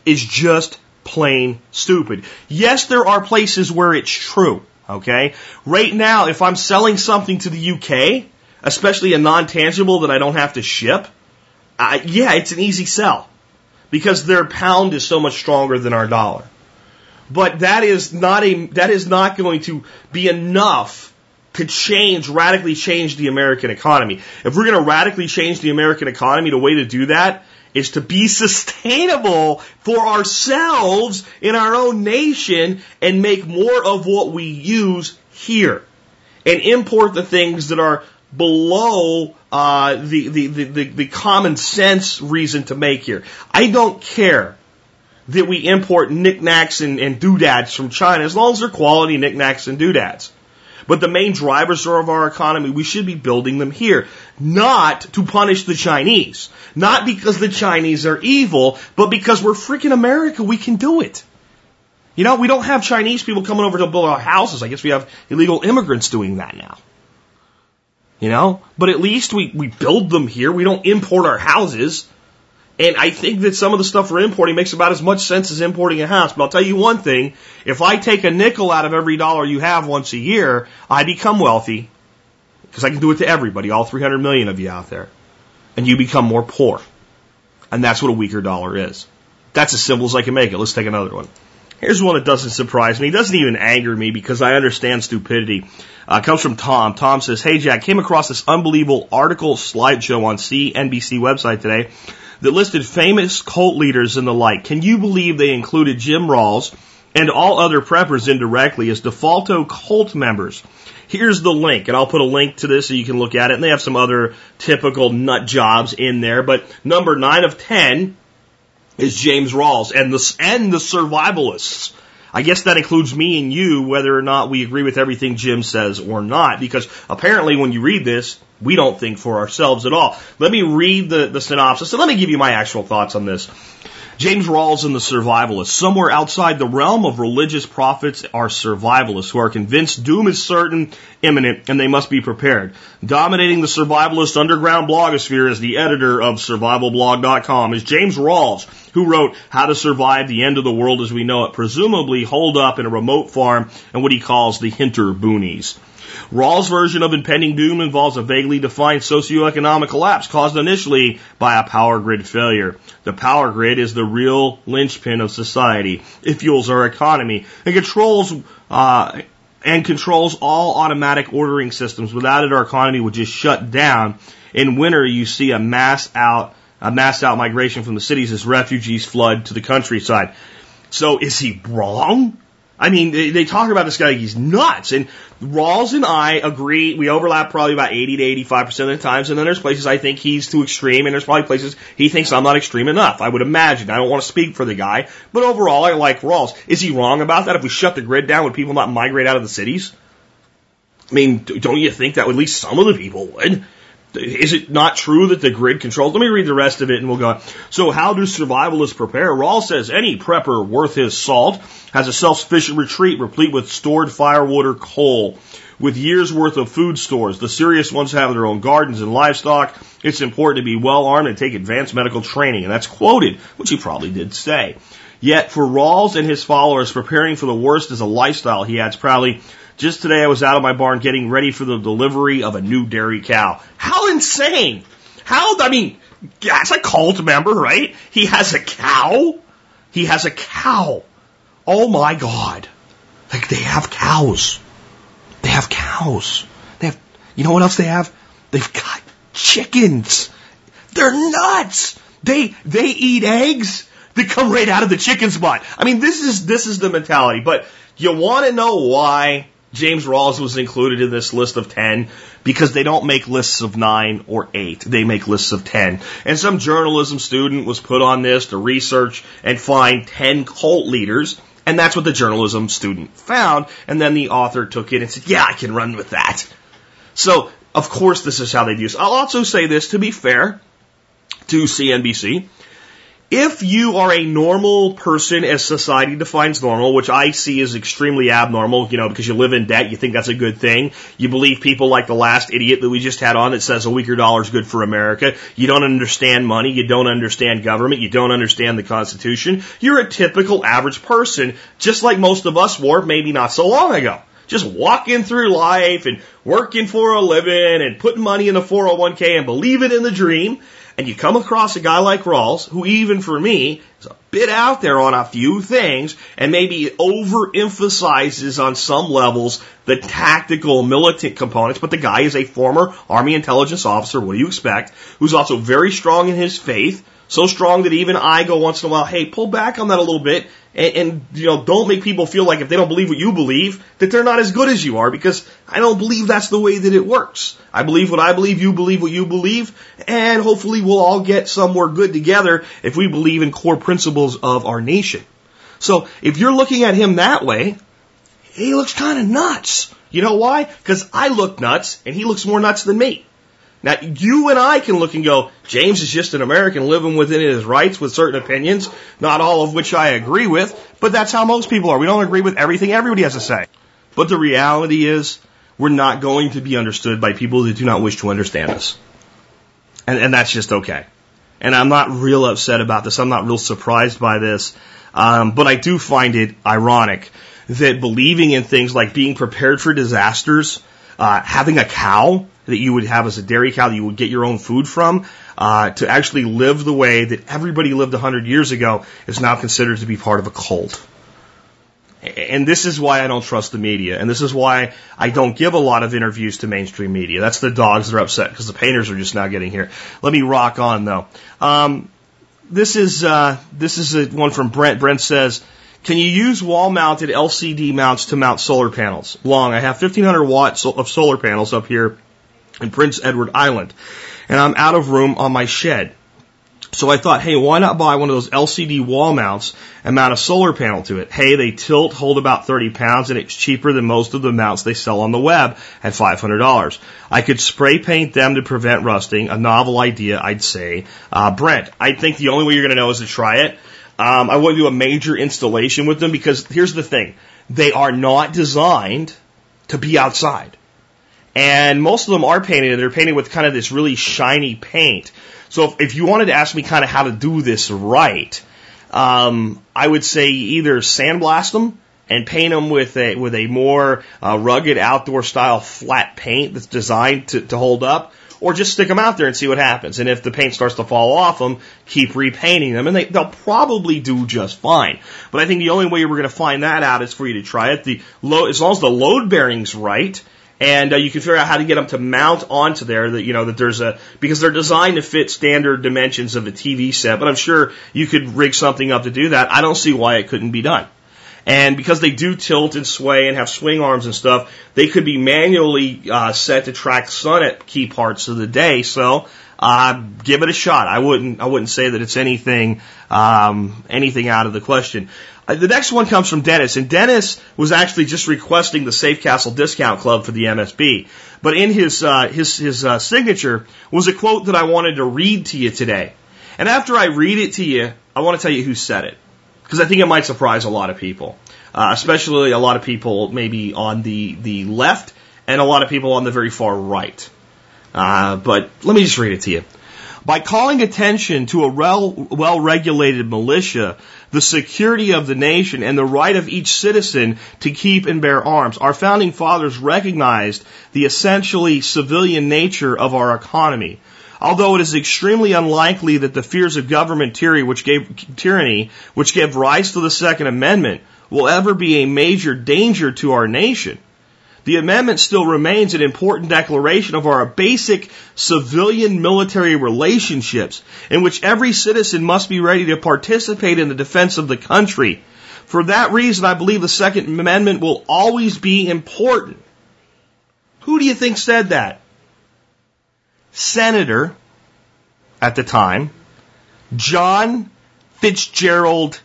is just plain stupid. Yes, there are places where it's true. Okay? Right now, if I'm selling something to the UK, especially a non-tangible that I don't have to ship, uh, yeah, it's an easy sell. Because their pound is so much stronger than our dollar. But that is not a, that is not going to be enough to change, radically change the American economy. If we're going to radically change the American economy, the way to do that is to be sustainable for ourselves in our own nation and make more of what we use here and import the things that are below uh, the, the, the, the, common sense reason to make here. I don't care that we import knickknacks and, and doodads from China as long as they're quality knickknacks and doodads. But the main drivers of our economy, we should be building them here. Not to punish the Chinese. Not because the Chinese are evil, but because we're freaking America. We can do it. You know, we don't have Chinese people coming over to build our houses. I guess we have illegal immigrants doing that now. You know? But at least we, we build them here. We don't import our houses. And I think that some of the stuff we're importing makes about as much sense as importing a house. But I'll tell you one thing. If I take a nickel out of every dollar you have once a year, I become wealthy. Because I can do it to everybody, all 300 million of you out there. And you become more poor. And that's what a weaker dollar is. That's as simple as I can make it. Let's take another one. Here's one that doesn't surprise me. It doesn't even anger me because I understand stupidity. Uh, comes from Tom. Tom says, Hey Jack, came across this unbelievable article slideshow on CNBC website today that listed famous cult leaders and the like. Can you believe they included Jim Rawles and all other preppers indirectly as defaulto cult members? Here's the link, and I'll put a link to this so you can look at it. And they have some other typical nut jobs in there, but number nine of ten is James Rawles and the, and the survivalists. I guess that includes me and you, whether or not we agree with everything Jim says or not, because apparently when you read this, we don't think for ourselves at all. Let me read the, the synopsis and let me give you my actual thoughts on this. James Rawles and the survivalists. Somewhere outside the realm of religious prophets are survivalists who are convinced doom is certain, imminent, and they must be prepared. Dominating the survivalist underground blogosphere as the editor of survivalblog.com is James Rawles, who wrote How to Survive the End of the World as We Know It, presumably holed up in a remote farm in what he calls the Hinter Boonies. Rawles' version of impending doom involves a vaguely defined socioeconomic collapse caused initially by a power grid failure. The power grid is the real linchpin of society. It fuels our economy and controls uh, and controls all automatic ordering systems. Without it, our economy would just shut down. In winter, you see a mass out a mass out migration from the cities as refugees flood to the countryside. So is he wrong? I mean, they, they talk about this guy he's nuts. And Rawles and I agree, we overlap probably about 80 to 85% of the times. And then there's places I think he's too extreme, and there's probably places he thinks I'm not extreme enough. I would imagine. I don't want to speak for the guy. But overall, I like Rawles. Is he wrong about that? If we shut the grid down, would people not migrate out of the cities? I mean, don't you think that at least some of the people would? Is it not true that the grid controls? Let me read the rest of it and we'll go. So how do survivalists prepare? Rawles says any prepper worth his salt has a self-sufficient retreat replete with stored firewood or coal with years worth of food stores. The serious ones have their own gardens and livestock. It's important to be well armed and take advanced medical training. And that's quoted, which he probably did say. Yet for Rawles and his followers, preparing for the worst is a lifestyle, he adds proudly. Just today I was out of my barn getting ready for the delivery of a new dairy cow. How insane! How, I mean, that's a cult member, right? He has a cow. He has a cow. Oh my God. Like they have cows. They have cows. They have, you know what else they have? They've got chickens. They're nuts. They, they eat eggs that come right out of the chicken's butt. I mean, this is, this is the mentality, but you want to know why James Rawles was included in this list of 10 because they don't make lists of 9 or 8. They make lists of 10. And some journalism student was put on this to research and find 10 cult leaders And that's what the journalism student found. And then the author took it and said, yeah, I can run with that. So, of course, this is how they do this. I'll also say this to be fair to CNBC. If you are a normal person as society defines normal, which I see as extremely abnormal, you know, because you live in debt, you think that's a good thing. You believe people like the last idiot that we just had on that says a weaker dollar is good for America. You don't understand money. You don't understand government. You don't understand the Constitution. You're a typical average person, just like most of us were maybe not so long ago just walking through life and working for a living and putting money in the 401k and believing in the dream and you come across a guy like Rawles, who even for me is a bit out there on a few things and maybe overemphasizes on some levels the tactical militant components, but the guy is a former Army intelligence officer, what do you expect, who's also very strong in his faith, so strong that even I go once in a while, hey, pull back on that a little bit and, and, you know, don't make people feel like if they don't believe what you believe, that they're not as good as you are because I don't believe that's the way that it works. I believe what I believe, you believe what you believe, and hopefully we'll all get somewhere good together if we believe in core principles of our nation. So if you're looking at him that way, he looks kind of nuts. You know why? Because I look nuts and he looks more nuts than me. Now, you and I can look and go, James is just an American living within his rights with certain opinions, not all of which I agree with, but that's how most people are. We don't agree with everything everybody has to say. But the reality is, we're not going to be understood by people that do not wish to understand us. And, and that's just okay. And I'm not real upset about this. I'm not real surprised by this. Um, but I do find it ironic that believing in things like being prepared for disasters, uh, having a cow that you would have as a dairy cow that you would get your own food from, uh, to actually live the way that everybody lived 100 years ago is now considered to be part of a cult. And this is why I don't trust the media. And this is why I don't give a lot of interviews to mainstream media. That's the dogs that are upset because the painters are just now getting here. Let me rock on though. Um, this is, uh, this is a, one from Brent. Brent says, can you use wall mounted LCD mounts to mount solar panels? Long. I have 1500 watts of solar panels up here in Prince Edward Island and I'm out of room on my shed. So I thought, hey, why not buy one of those LCD wall mounts and mount a solar panel to it? Hey, they tilt, hold about 30 pounds, and it's cheaper than most of the mounts they sell on the web at $500. I could spray paint them to prevent rusting. A novel idea, I'd say. Uh, Brent, I think the only way you're going to know is to try it. Um, I wouldn't do a major installation with them because here's the thing. They are not designed to be outside. And most of them are painted, and they're painted with kind of this really shiny paint. So if, if you wanted to ask me kind of how to do this right, um, I would say either sandblast them and paint them with a with a more uh, rugged outdoor style flat paint that's designed to, to hold up, or just stick them out there and see what happens. And if the paint starts to fall off them, keep repainting them, and they, they'll probably do just fine. But I think the only way we're going to find that out is for you to try it. The low, as long as the load bearing's right, and uh, you can figure out how to get them to mount onto there. That you know that there's a because they're designed to fit standard dimensions of a TV set. But I'm sure you could rig something up to do that. I don't see why it couldn't be done. And because they do tilt and sway and have swing arms and stuff, they could be manually uh, set to track sun at key parts of the day. So uh, give it a shot. I wouldn't I wouldn't say that it's anything um, anything out of the question. Uh, the next one comes from Dennis, and Dennis was actually just requesting the Safecastle Discount Club for the MSB. But in his uh, his his uh, signature was a quote that I wanted to read to you today. And after I read it to you, I want to tell you who said it because I think it might surprise a lot of people, uh, especially a lot of people maybe on the the left and a lot of people on the very far right. Uh, but let me just read it to you. By calling attention to a well regulated militia, the security of the nation, and the right of each citizen to keep and bear arms, our founding fathers recognized the essentially civilian nature of our economy. Although it is extremely unlikely that the fears of government tyranny, which gave tyranny, which gave rise to the Second Amendment, will ever be a major danger to our nation the amendment still remains an important declaration of our basic civilian military relationships in which every citizen must be ready to participate in the defense of the country. For that reason, I believe the Second Amendment will always be important. Who do you think said that? Senator at the time, John Fitzgerald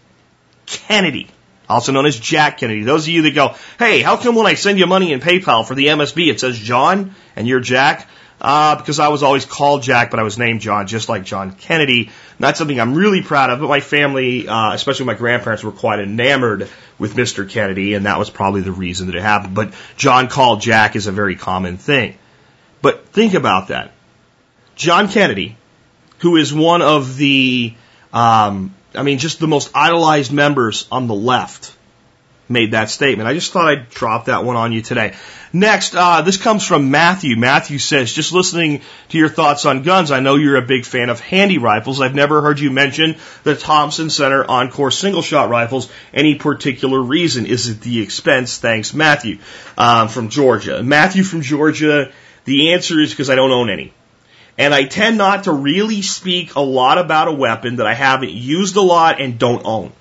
Kennedy. Also known as Jack Kennedy. Those of you that go, hey, how come when I send you money in PayPal for the MSB it says John and you're Jack? Uh, because I was always called Jack, but I was named John, just like John Kennedy. Not something I'm really proud of, but my family, uh, especially my grandparents, were quite enamored with Mr. Kennedy, and that was probably the reason that it happened. But John called Jack is a very common thing. But think about that. John Kennedy, who is one of the, um, I mean, just the most idolized members on the left, made that statement. I just thought I'd drop that one on you today. Next, uh, this comes from Matthew. Matthew says, just listening to your thoughts on guns, I know you're a big fan of Handi rifles. I've never heard you mention the Thompson Center Encore single shot rifles. Any particular reason? Is it the expense? Thanks, Matthew, um, from Georgia. Matthew from Georgia, the answer is because I don't own any. And I tend not to really speak a lot about a weapon that I haven't used a lot and don't own.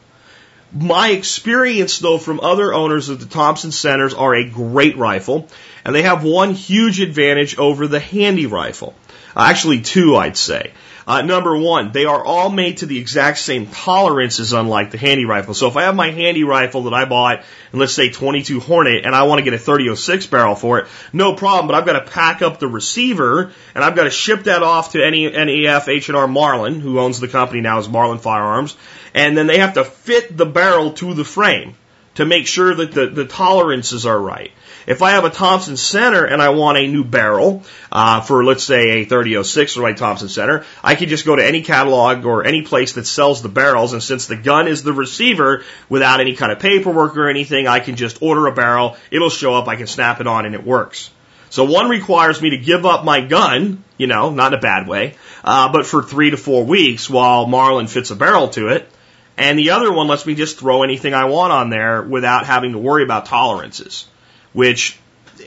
My experience, though, from other owners of the Thompson Centers are a great rifle, and they have one huge advantage over the Handi rifle. Actually, two, I'd say. Uh, number one, they are all made to the exact same tolerances, unlike the Handi rifle. So if I have my Handi rifle that I bought, and let's say 22 Hornet, and I want to get a 3006 barrel for it, no problem. But I've got to pack up the receiver, and I've got to ship that off to any NEF H&R Marlin, who owns the company now as Marlin Firearms, and then they have to fit the barrel to the frame to make sure that the, the tolerances are right. If I have a Thompson Center and I want a new barrel uh, for, let's say, a 3006 for my Thompson Center, I can just go to any catalog or any place that sells the barrels, and since the gun is the receiver, without any kind of paperwork or anything, I can just order a barrel. It'll show up. I can snap it on, and it works. So one requires me to give up my gun, you know, not in a bad way, uh, but for three to four weeks while Marlin fits a barrel to it. And the other one lets me just throw anything I want on there without having to worry about tolerances, which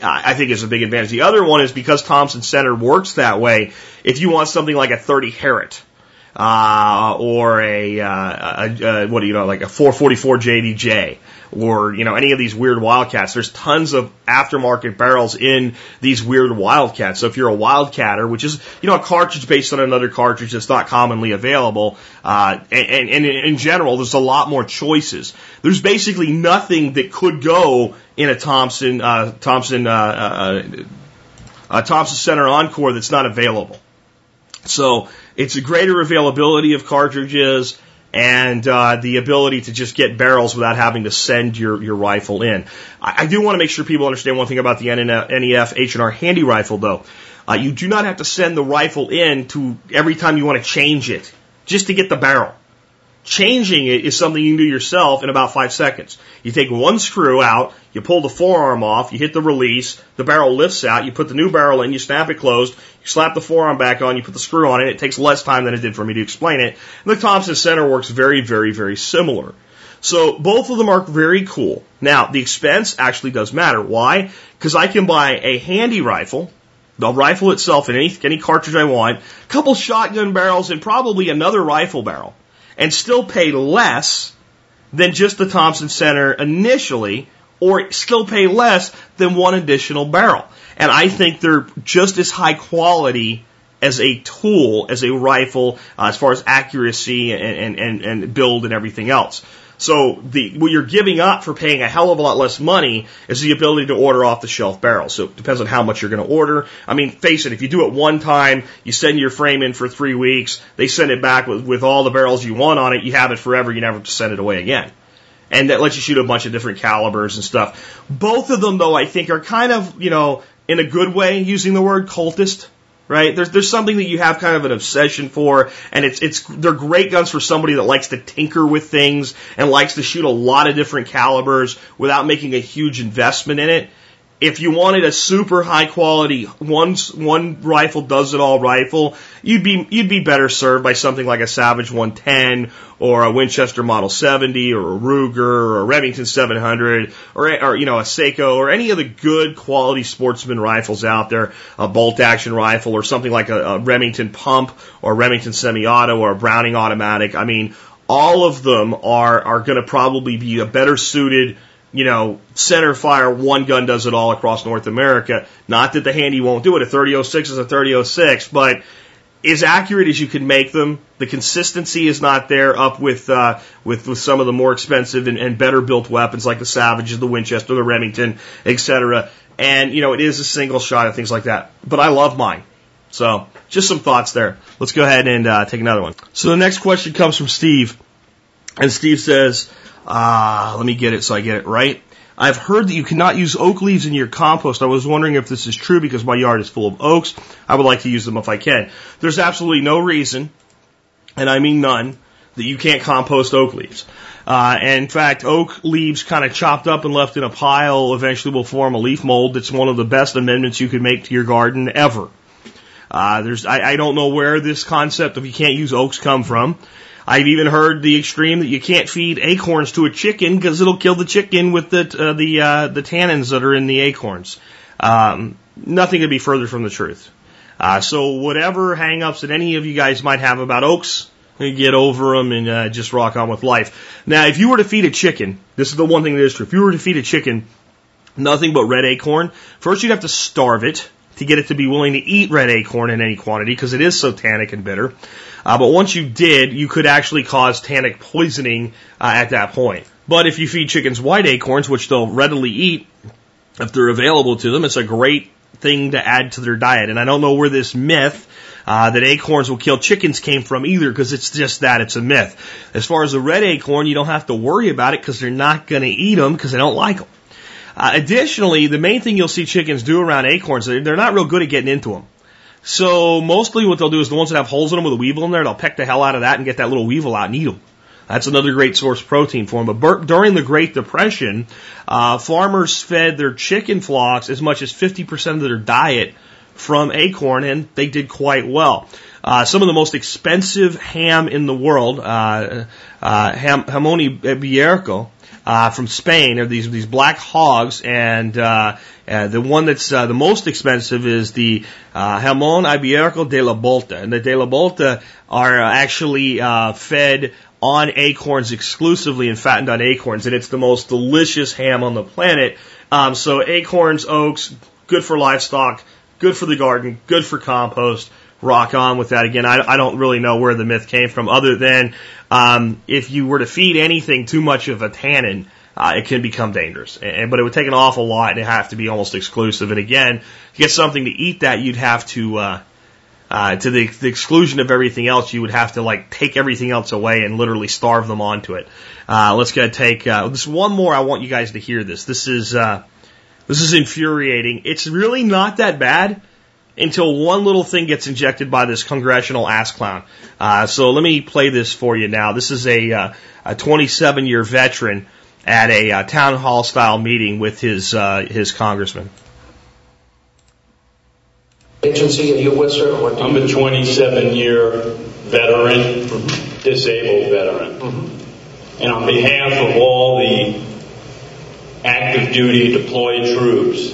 I think is a big advantage. The other one is because Thompson Center works that way. If you want something like a 30 Herrett, uh, or a, uh, a, a, what do you know, like a 444 JDJ, or you know any of these weird wildcats. There's tons of aftermarket barrels in these weird wildcats. So if you're a wildcatter, which is you know a cartridge based on another cartridge that's not commonly available, uh, and, and in general, there's a lot more choices. There's basically nothing that could go in a Thompson uh, Thompson uh, uh, Thompson Center Encore that's not available. So it's a greater availability of cartridges and uh, the ability to just get barrels without having to send your, your rifle in. I, I do want to make sure people understand one thing about the NEF H&R Handi rifle, though. Uh, you do not have to send the rifle in to every time you want to change it, just to get the barrel. Changing it is something you can do yourself in about five seconds. You take one screw out, you pull the forearm off, you hit the release, the barrel lifts out, you put the new barrel in, you snap it closed, you slap the forearm back on, you put the screw on it. It takes less time than it did for me to explain it. And the Thompson Center works very, very, very similar. So both of them are very cool. Now, the expense actually does matter. Why? Because I can buy a Handi rifle, the rifle itself and any, any cartridge I want, a couple shotgun barrels, and probably another rifle barrel and still pay less than just the Thompson Center initially, or still pay less than one additional barrel. And I think they're just as high quality as a tool, as a rifle, uh, as far as accuracy and, and, and build and everything else. So the what you're giving up for paying a hell of a lot less money is the ability to order off the shelf barrels. So it depends on how much you're going to order. I mean, face it, if you do it one time, you send your frame in for three weeks, they send it back with, with all the barrels you want on it, you have it forever, you never have to send it away again. And that lets you shoot a bunch of different calibers and stuff. Both of them, though, I think are kind of, you know, in a good way, using the word cultist right? There's there's something that you have kind of an obsession for, and it's it's they're great guns for somebody that likes to tinker with things and likes to shoot a lot of different calibers without making a huge investment in it if you wanted a super high quality one one rifle does it all rifle, you'd be you'd be better served by something like a Savage 110 or a Winchester Model 70 or a Ruger or a Remington 700 or or you know a Sako or any of the good quality sportsman rifles out there, a bolt action rifle or something like a, a Remington pump or Remington semi-auto or a Browning automatic. I mean, all of them are are going to probably be a better suited you know, center fire, one gun does it all across North America. Not that the Handi won't do it. A 3006 is a 3006, but as accurate as you can make them. The consistency is not there up with uh, with with some of the more expensive and, and better built weapons like the Savages, the Winchester, the Remington, etc. And you know it is a single shot and things like that. But I love mine. So just some thoughts there. Let's go ahead and uh, take another one. So the next question comes from Steve, and Steve says, uh, "Let me get it so I get it right." I've heard that you cannot use oak leaves in your compost. I was wondering if this is true because my yard is full of oaks. I would like to use them if I can. There's absolutely no reason, and I mean none, that you can't compost oak leaves. Uh, and in fact, oak leaves kind of chopped up and left in a pile eventually will form a leaf mold. That's one of the best amendments you could make to your garden ever. Uh, there's, I, I don't know where this concept of you can't use oaks come from. I've even heard the extreme that you can't feed acorns to a chicken because it'll kill the chicken with the uh, the uh, the tannins that are in the acorns. Um, nothing could be further from the truth. Uh, so whatever hangups that any of you guys might have about oaks, get over them and uh, just rock on with life. Now, if you were to feed a chicken, this is the one thing that is true. If you were to feed a chicken nothing but red acorn, first you'd have to starve it to get it to be willing to eat red acorn in any quantity because it is so tannic and bitter. Uh, but once you did, you could actually cause tannic poisoning uh, at that point. But if you feed chickens white acorns, which they'll readily eat if they're available to them, it's a great thing to add to their diet. And I don't know where this myth uh, that acorns will kill chickens came from either, because it's just that it's a myth. As far as the red acorn, you don't have to worry about it because they're not going to eat them because they don't like them. Uh, additionally, the main thing you'll see chickens do around acorns, they're not real good at getting into them. So mostly what they'll do is the ones that have holes in them with a weevil in there, they'll peck the hell out of that and get that little weevil out and eat them. That's another great source of protein for them. But during the Great Depression, uh, farmers fed their chicken flocks as much as 50% of their diet from acorn, and they did quite well. Uh, some of the most expensive ham in the world, uh, uh, ham, Ibérico, uh, from Spain. Are these these black hogs, and uh, uh, the one that's uh, the most expensive is the uh, Jamón Ibérico de Bellota, and the de Bellota are uh, actually uh, fed on acorns exclusively and fattened on acorns, and it's the most delicious ham on the planet. Um, so acorns, oaks, good for livestock, good for the garden, good for compost rock on with that. Again, I, I don't really know where the myth came from, other than um, if you were to feed anything too much of a tannin, uh, it can become dangerous. And, but it would take an awful lot, and it have to be almost exclusive. And again, to get something to eat that, you'd have to. Uh, uh, to the, the exclusion of everything else, you would have to like take everything else away and literally starve them onto it. Uh, let's go take uh, this one more. I want you guys to hear this. This is uh, this is infuriating. It's really not that bad until one little thing gets injected by this congressional ass clown. Uh, so let me play this for you now. This is a, uh, a 27 year veteran at a uh, town hall style meeting with his uh, his congressman. Agency and you with sir? What do I'm you- a 27 year veteran, disabled veteran. And on behalf of all the active duty deployed troops,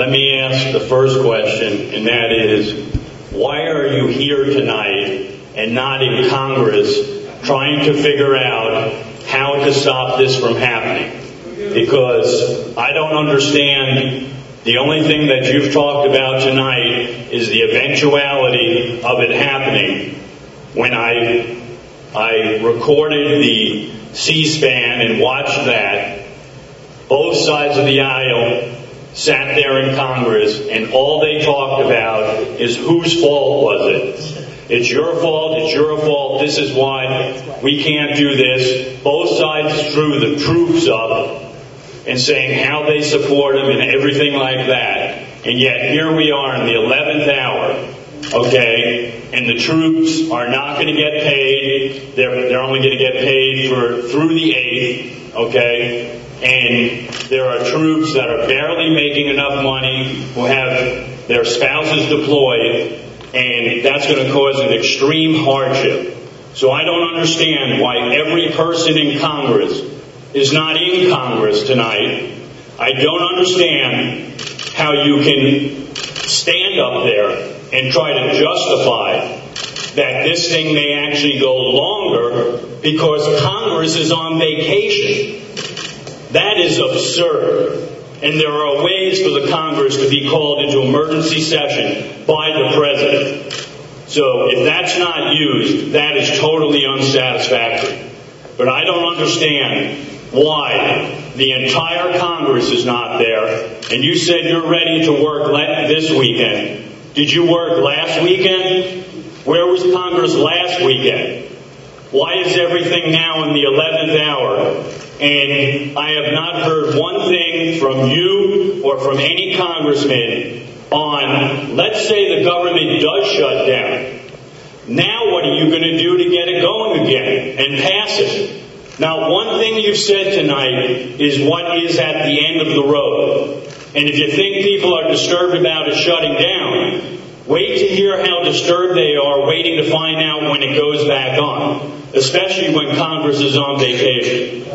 let me ask the first question, and that is, why are you here tonight and not in Congress trying to figure out how to stop this from happening? Because I don't understand the only thing that you've talked about tonight is the eventuality of it happening. When I I recorded the C-SPAN and watched that, both sides of the aisle sat there in Congress and all they talked about is whose fault was it? It's your fault, it's your fault, this is why we can't do this. Both sides drew the troops up and saying how they support them and everything like that. And yet here we are in the 11th hour, okay, and the troops are not going to get paid. They're, they're only going to get paid for through the 8th, okay? And there are troops that are barely making enough money who have their spouses deployed, and that's going to cause an extreme hardship. So I don't understand why every person in Congress is not in Congress tonight. I don't understand how you can stand up there and try to justify that this thing may actually go longer because Congress is on vacation. That is absurd. And there are ways for the Congress to be called into emergency session by the President. So if that's not used, that is totally unsatisfactory. But I don't understand why the entire Congress is not there. And you said you're ready to work this weekend. Did you work last weekend? Where was Congress last weekend? Why is everything now in the 11th hour? And I have not heard one thing from you or from any congressman on, let's say the government does shut down. Now what are you going to do to get it going again and pass it? Now one thing you've said tonight is what is at the end of the road. And if you think people are disturbed about it shutting down, wait to hear how disturbed they are waiting to find out when it goes back on, especially when Congress is on vacation.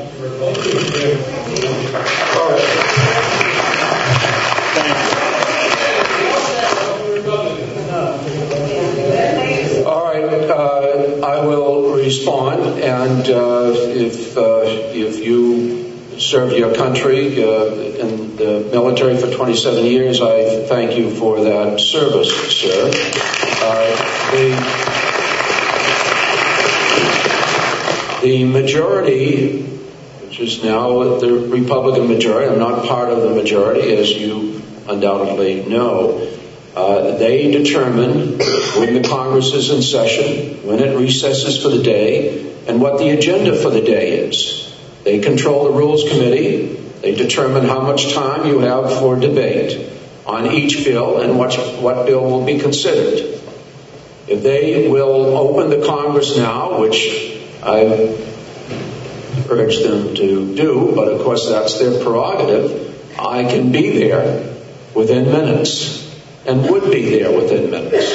All right, uh, I will respond, and uh, if uh, if you served your country uh, in the military for 27 years, I thank you for that service, sir. Uh, the the majority, which is now the Republican majority, I'm not part of the majority, as you undoubtedly know. Uh, they determine when the Congress is in session, when it recesses for the day, and what the agenda for the day is. They control the Rules Committee. They determine how much time you have for debate on each bill and what, what bill will be considered. If they will open the Congress now, which I urge them to do, but of course that's their prerogative, I can be there within minutes and would be there within minutes.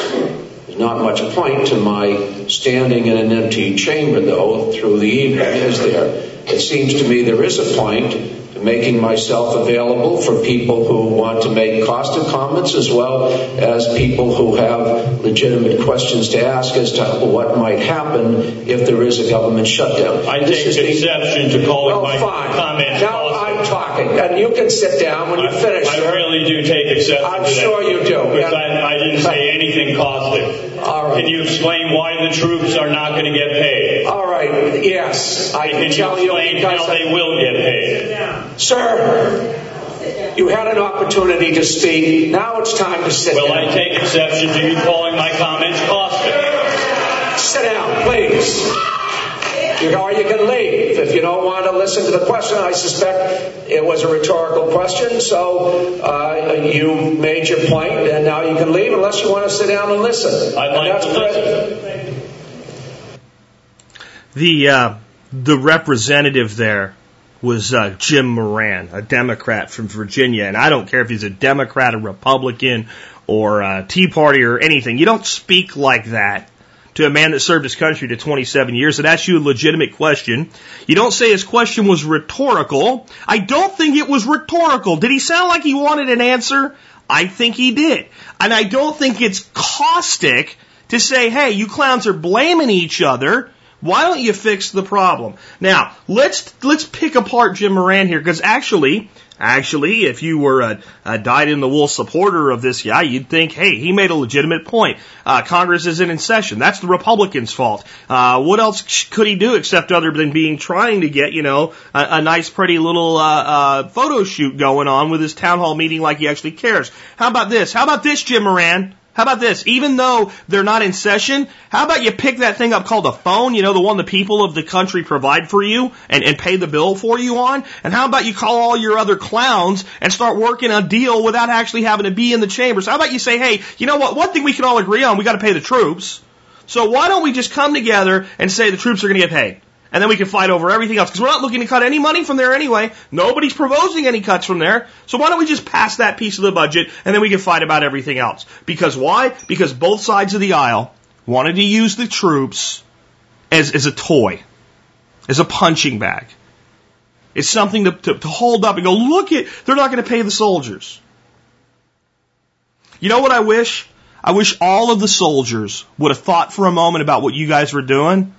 There's not much point to my standing in an empty chamber, though, through the evening, is there? It seems to me there is a point to making myself available for people who want to make costed comments as well as people who have legitimate questions to ask as to what might happen if there is a government shutdown. I take exception to calling Well, my fine. comments Now. I'm talking, and you can sit down when you finish. I sir. really do take exception I'm to that. sure you do. Because I, I didn't say anything caustic. All right. Can you explain why the troops are not going to get paid? All right, yes, I Can can tell you explain because how they will get paid? Sir, you had an opportunity to speak. Now it's time to sit down. Well, I take exception to you calling my comments caustic. Sit down, please. You, or you can leave if you don't want to listen to the question. I suspect it was a rhetorical question, so uh, you made your point, and now you can leave unless you want to sit down and listen. I'd And like that's to listen. The uh, the representative there was uh, Jim Moran, a Democrat from Virginia, and I don't care if he's a Democrat, a Republican, or a Tea Party or anything. You don't speak like that to a man that served his country to 27 years and asks you a legitimate question. You don't say his question was rhetorical. I don't think it was rhetorical. Did he sound like he wanted an answer? I think he did. And I don't think it's caustic to say, hey, you clowns are blaming each other. Why don't you fix the problem? Now, let's let's pick apart Jim Moran here because actually, actually, if you were a, a dyed-in-the-wool supporter of this guy, you'd think, hey, he made a legitimate point. Uh, Congress isn't in session. That's the Republicans' fault. Uh, what else could he do except other than being trying to get you know a, a nice, pretty little uh, uh, photo shoot going on with his town hall meeting like he actually cares? How about this? How about this, Jim Moran? How about this? Even though they're not in session, how about you pick that thing up called a phone, you know, the one the people of the country provide for you and, and pay the bill for you on? And how about you call all your other clowns and start working a deal without actually having to be in the chambers? How about you say, hey, you know what? One thing we can all agree on, we got to pay the troops. So why don't we just come together and say the troops are going to get paid? And then we can fight over everything else because we're not looking to cut any money from there anyway. Nobody's proposing any cuts from there. So why don't we just pass that piece of the budget and then we can fight about everything else? Because why? Because both sides of the aisle wanted to use the troops as, as a toy, as a punching bag. It's something to, to, to hold up and go, look at, they're not going to pay the soldiers. You know what I wish? I wish all of the soldiers would have thought for a moment about what you guys were doing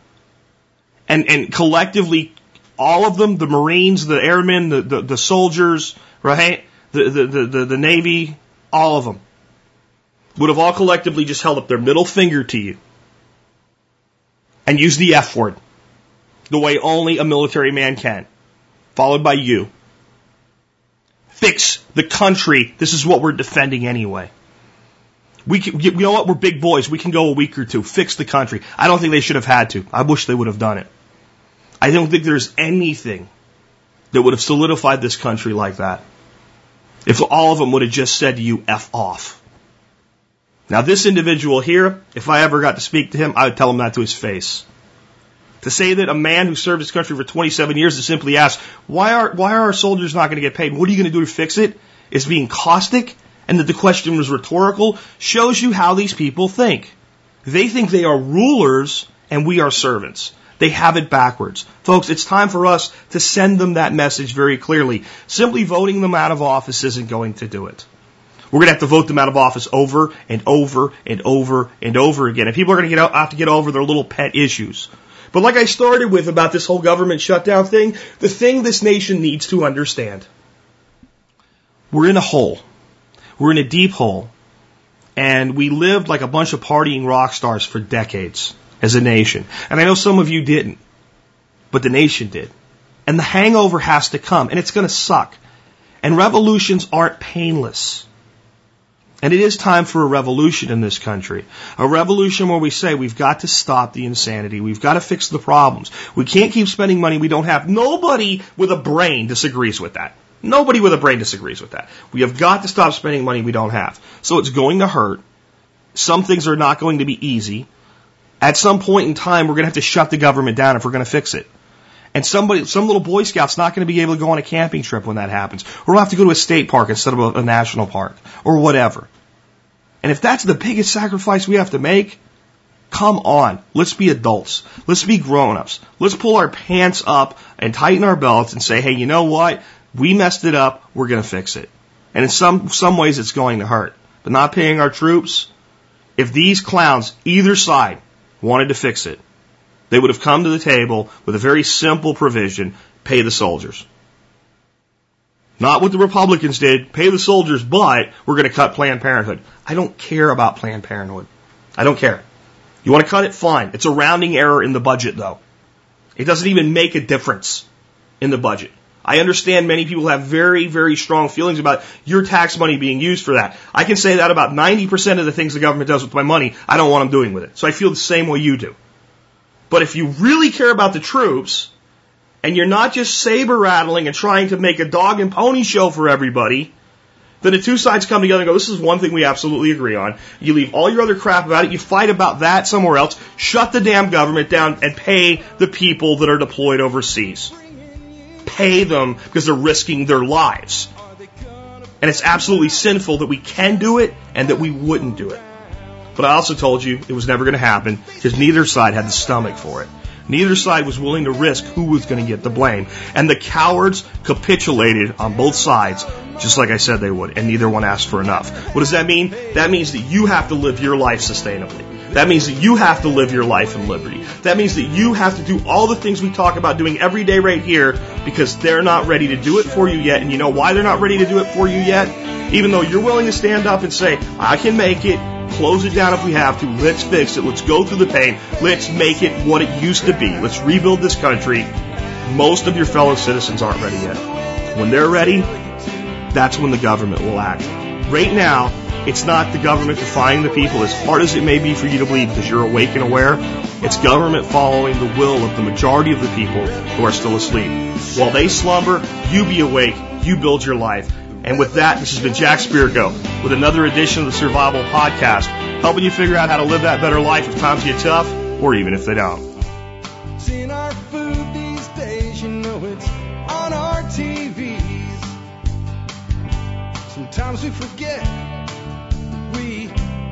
and, and collectively, all of them, the Marines, the airmen, the, the, the soldiers, right? The, the, the, the, the Navy, all of them. would have all collectively just held up their middle finger to you and used the F word the way only a military man can, followed by you. Fix the country. This is what we're defending anyway. We can, you know what? We're big boys. We can go a week or two. Fix the country. I don't think they should have had to. I wish they would have done it. I don't think there's anything that would have solidified this country like that. If all of them would have just said to you, F off. Now, this individual here, if I ever got to speak to him, I would tell him that to his face. To say that a man who served his country for 27 years to simply ask, why are, why are our soldiers not going to get paid? What are you going to do to fix it? Is being caustic and that the question was rhetorical shows you how these people think. They think they are rulers and we are servants. They have it backwards. Folks, it's time for us to send them that message very clearly. Simply voting them out of office isn't going to do it. We're going to have to vote them out of office over and over and over and over again. And people are going to get have to get over their little pet issues. But like I started with about this whole government shutdown thing, the thing this nation needs to understand. We're in a hole. We're in a deep hole. And we lived like a bunch of partying rock stars for decades as a nation. And I know some of you didn't, but the nation did. And the hangover has to come, and it's going to suck. And revolutions aren't painless. And it is time for a revolution in this country. A revolution where we say we've got to stop the insanity. We've got to fix the problems. We can't keep spending money we don't have. Nobody with a brain disagrees with that. Nobody with a brain disagrees with that. We have got to stop spending money we don't have. So it's going to hurt. Some things are not going to be easy. At some point in time, we're going to have to shut the government down if we're going to fix it. And somebody, some little Boy Scout's not going to be able to go on a camping trip when that happens. Or we'll have to go to a state park instead of a, a national park. Or whatever. And if that's the biggest sacrifice we have to make, come on. Let's be adults. Let's be grown-ups. Let's pull our pants up and tighten our belts and say, hey, you know what? We messed it up. We're going to fix it. And in some, some ways it's going to hurt. But not paying our troops, if these clowns, either side, wanted to fix it, they would have come to the table with a very simple provision pay the soldiers. Not what the Republicans did, pay the soldiers, but we're going to cut Planned Parenthood. I don't care about Planned Parenthood. I don't care. You want to cut it? Fine. It's a rounding error in the budget, though. It doesn't even make a difference in the budget. I understand many people have very, very strong feelings about your tax money being used for that. I can say that about 90% of the things the government does with my money, I don't want them doing with it. So I feel the same way you do. But if you really care about the troops, and you're not just saber rattling and trying to make a dog and pony show for everybody, then the two sides come together and go, this is one thing we absolutely agree on. You leave all your other crap about it, you fight about that somewhere else, shut the damn government down, and pay the people that are deployed overseas. Pay them because they're risking their lives. And it's absolutely sinful that we can do it and that we wouldn't do it. But I also told you it was never going to happen because neither side had the stomach for it. Neither side was willing to risk who was going to get the blame. And the cowards capitulated on both sides, just like I said they would, and neither one asked for enough. What does that mean? That means that you have to live your life sustainably. That means that you have to live your life in liberty. That means that you have to do all the things we talk about doing every day right here because they're not ready to do it for you yet. And you know why they're not ready to do it for you yet? Even though you're willing to stand up and say, I can make it, close it down if we have to. Let's fix it. Let's go through the pain. Let's make it what it used to be. Let's rebuild this country. Most of your fellow citizens aren't ready yet. When they're ready, that's when the government will act. Right now, it's not the government defying the people, as hard as it may be for you to believe because you're awake and aware. It's government following the will of the majority of the people who are still asleep. While they slumber, you be awake, you build your life. And with that, this has been Jack Spirko with another edition of the Survival Podcast, helping you figure out how to live that better life if times get tough, or even if they don't. It's in our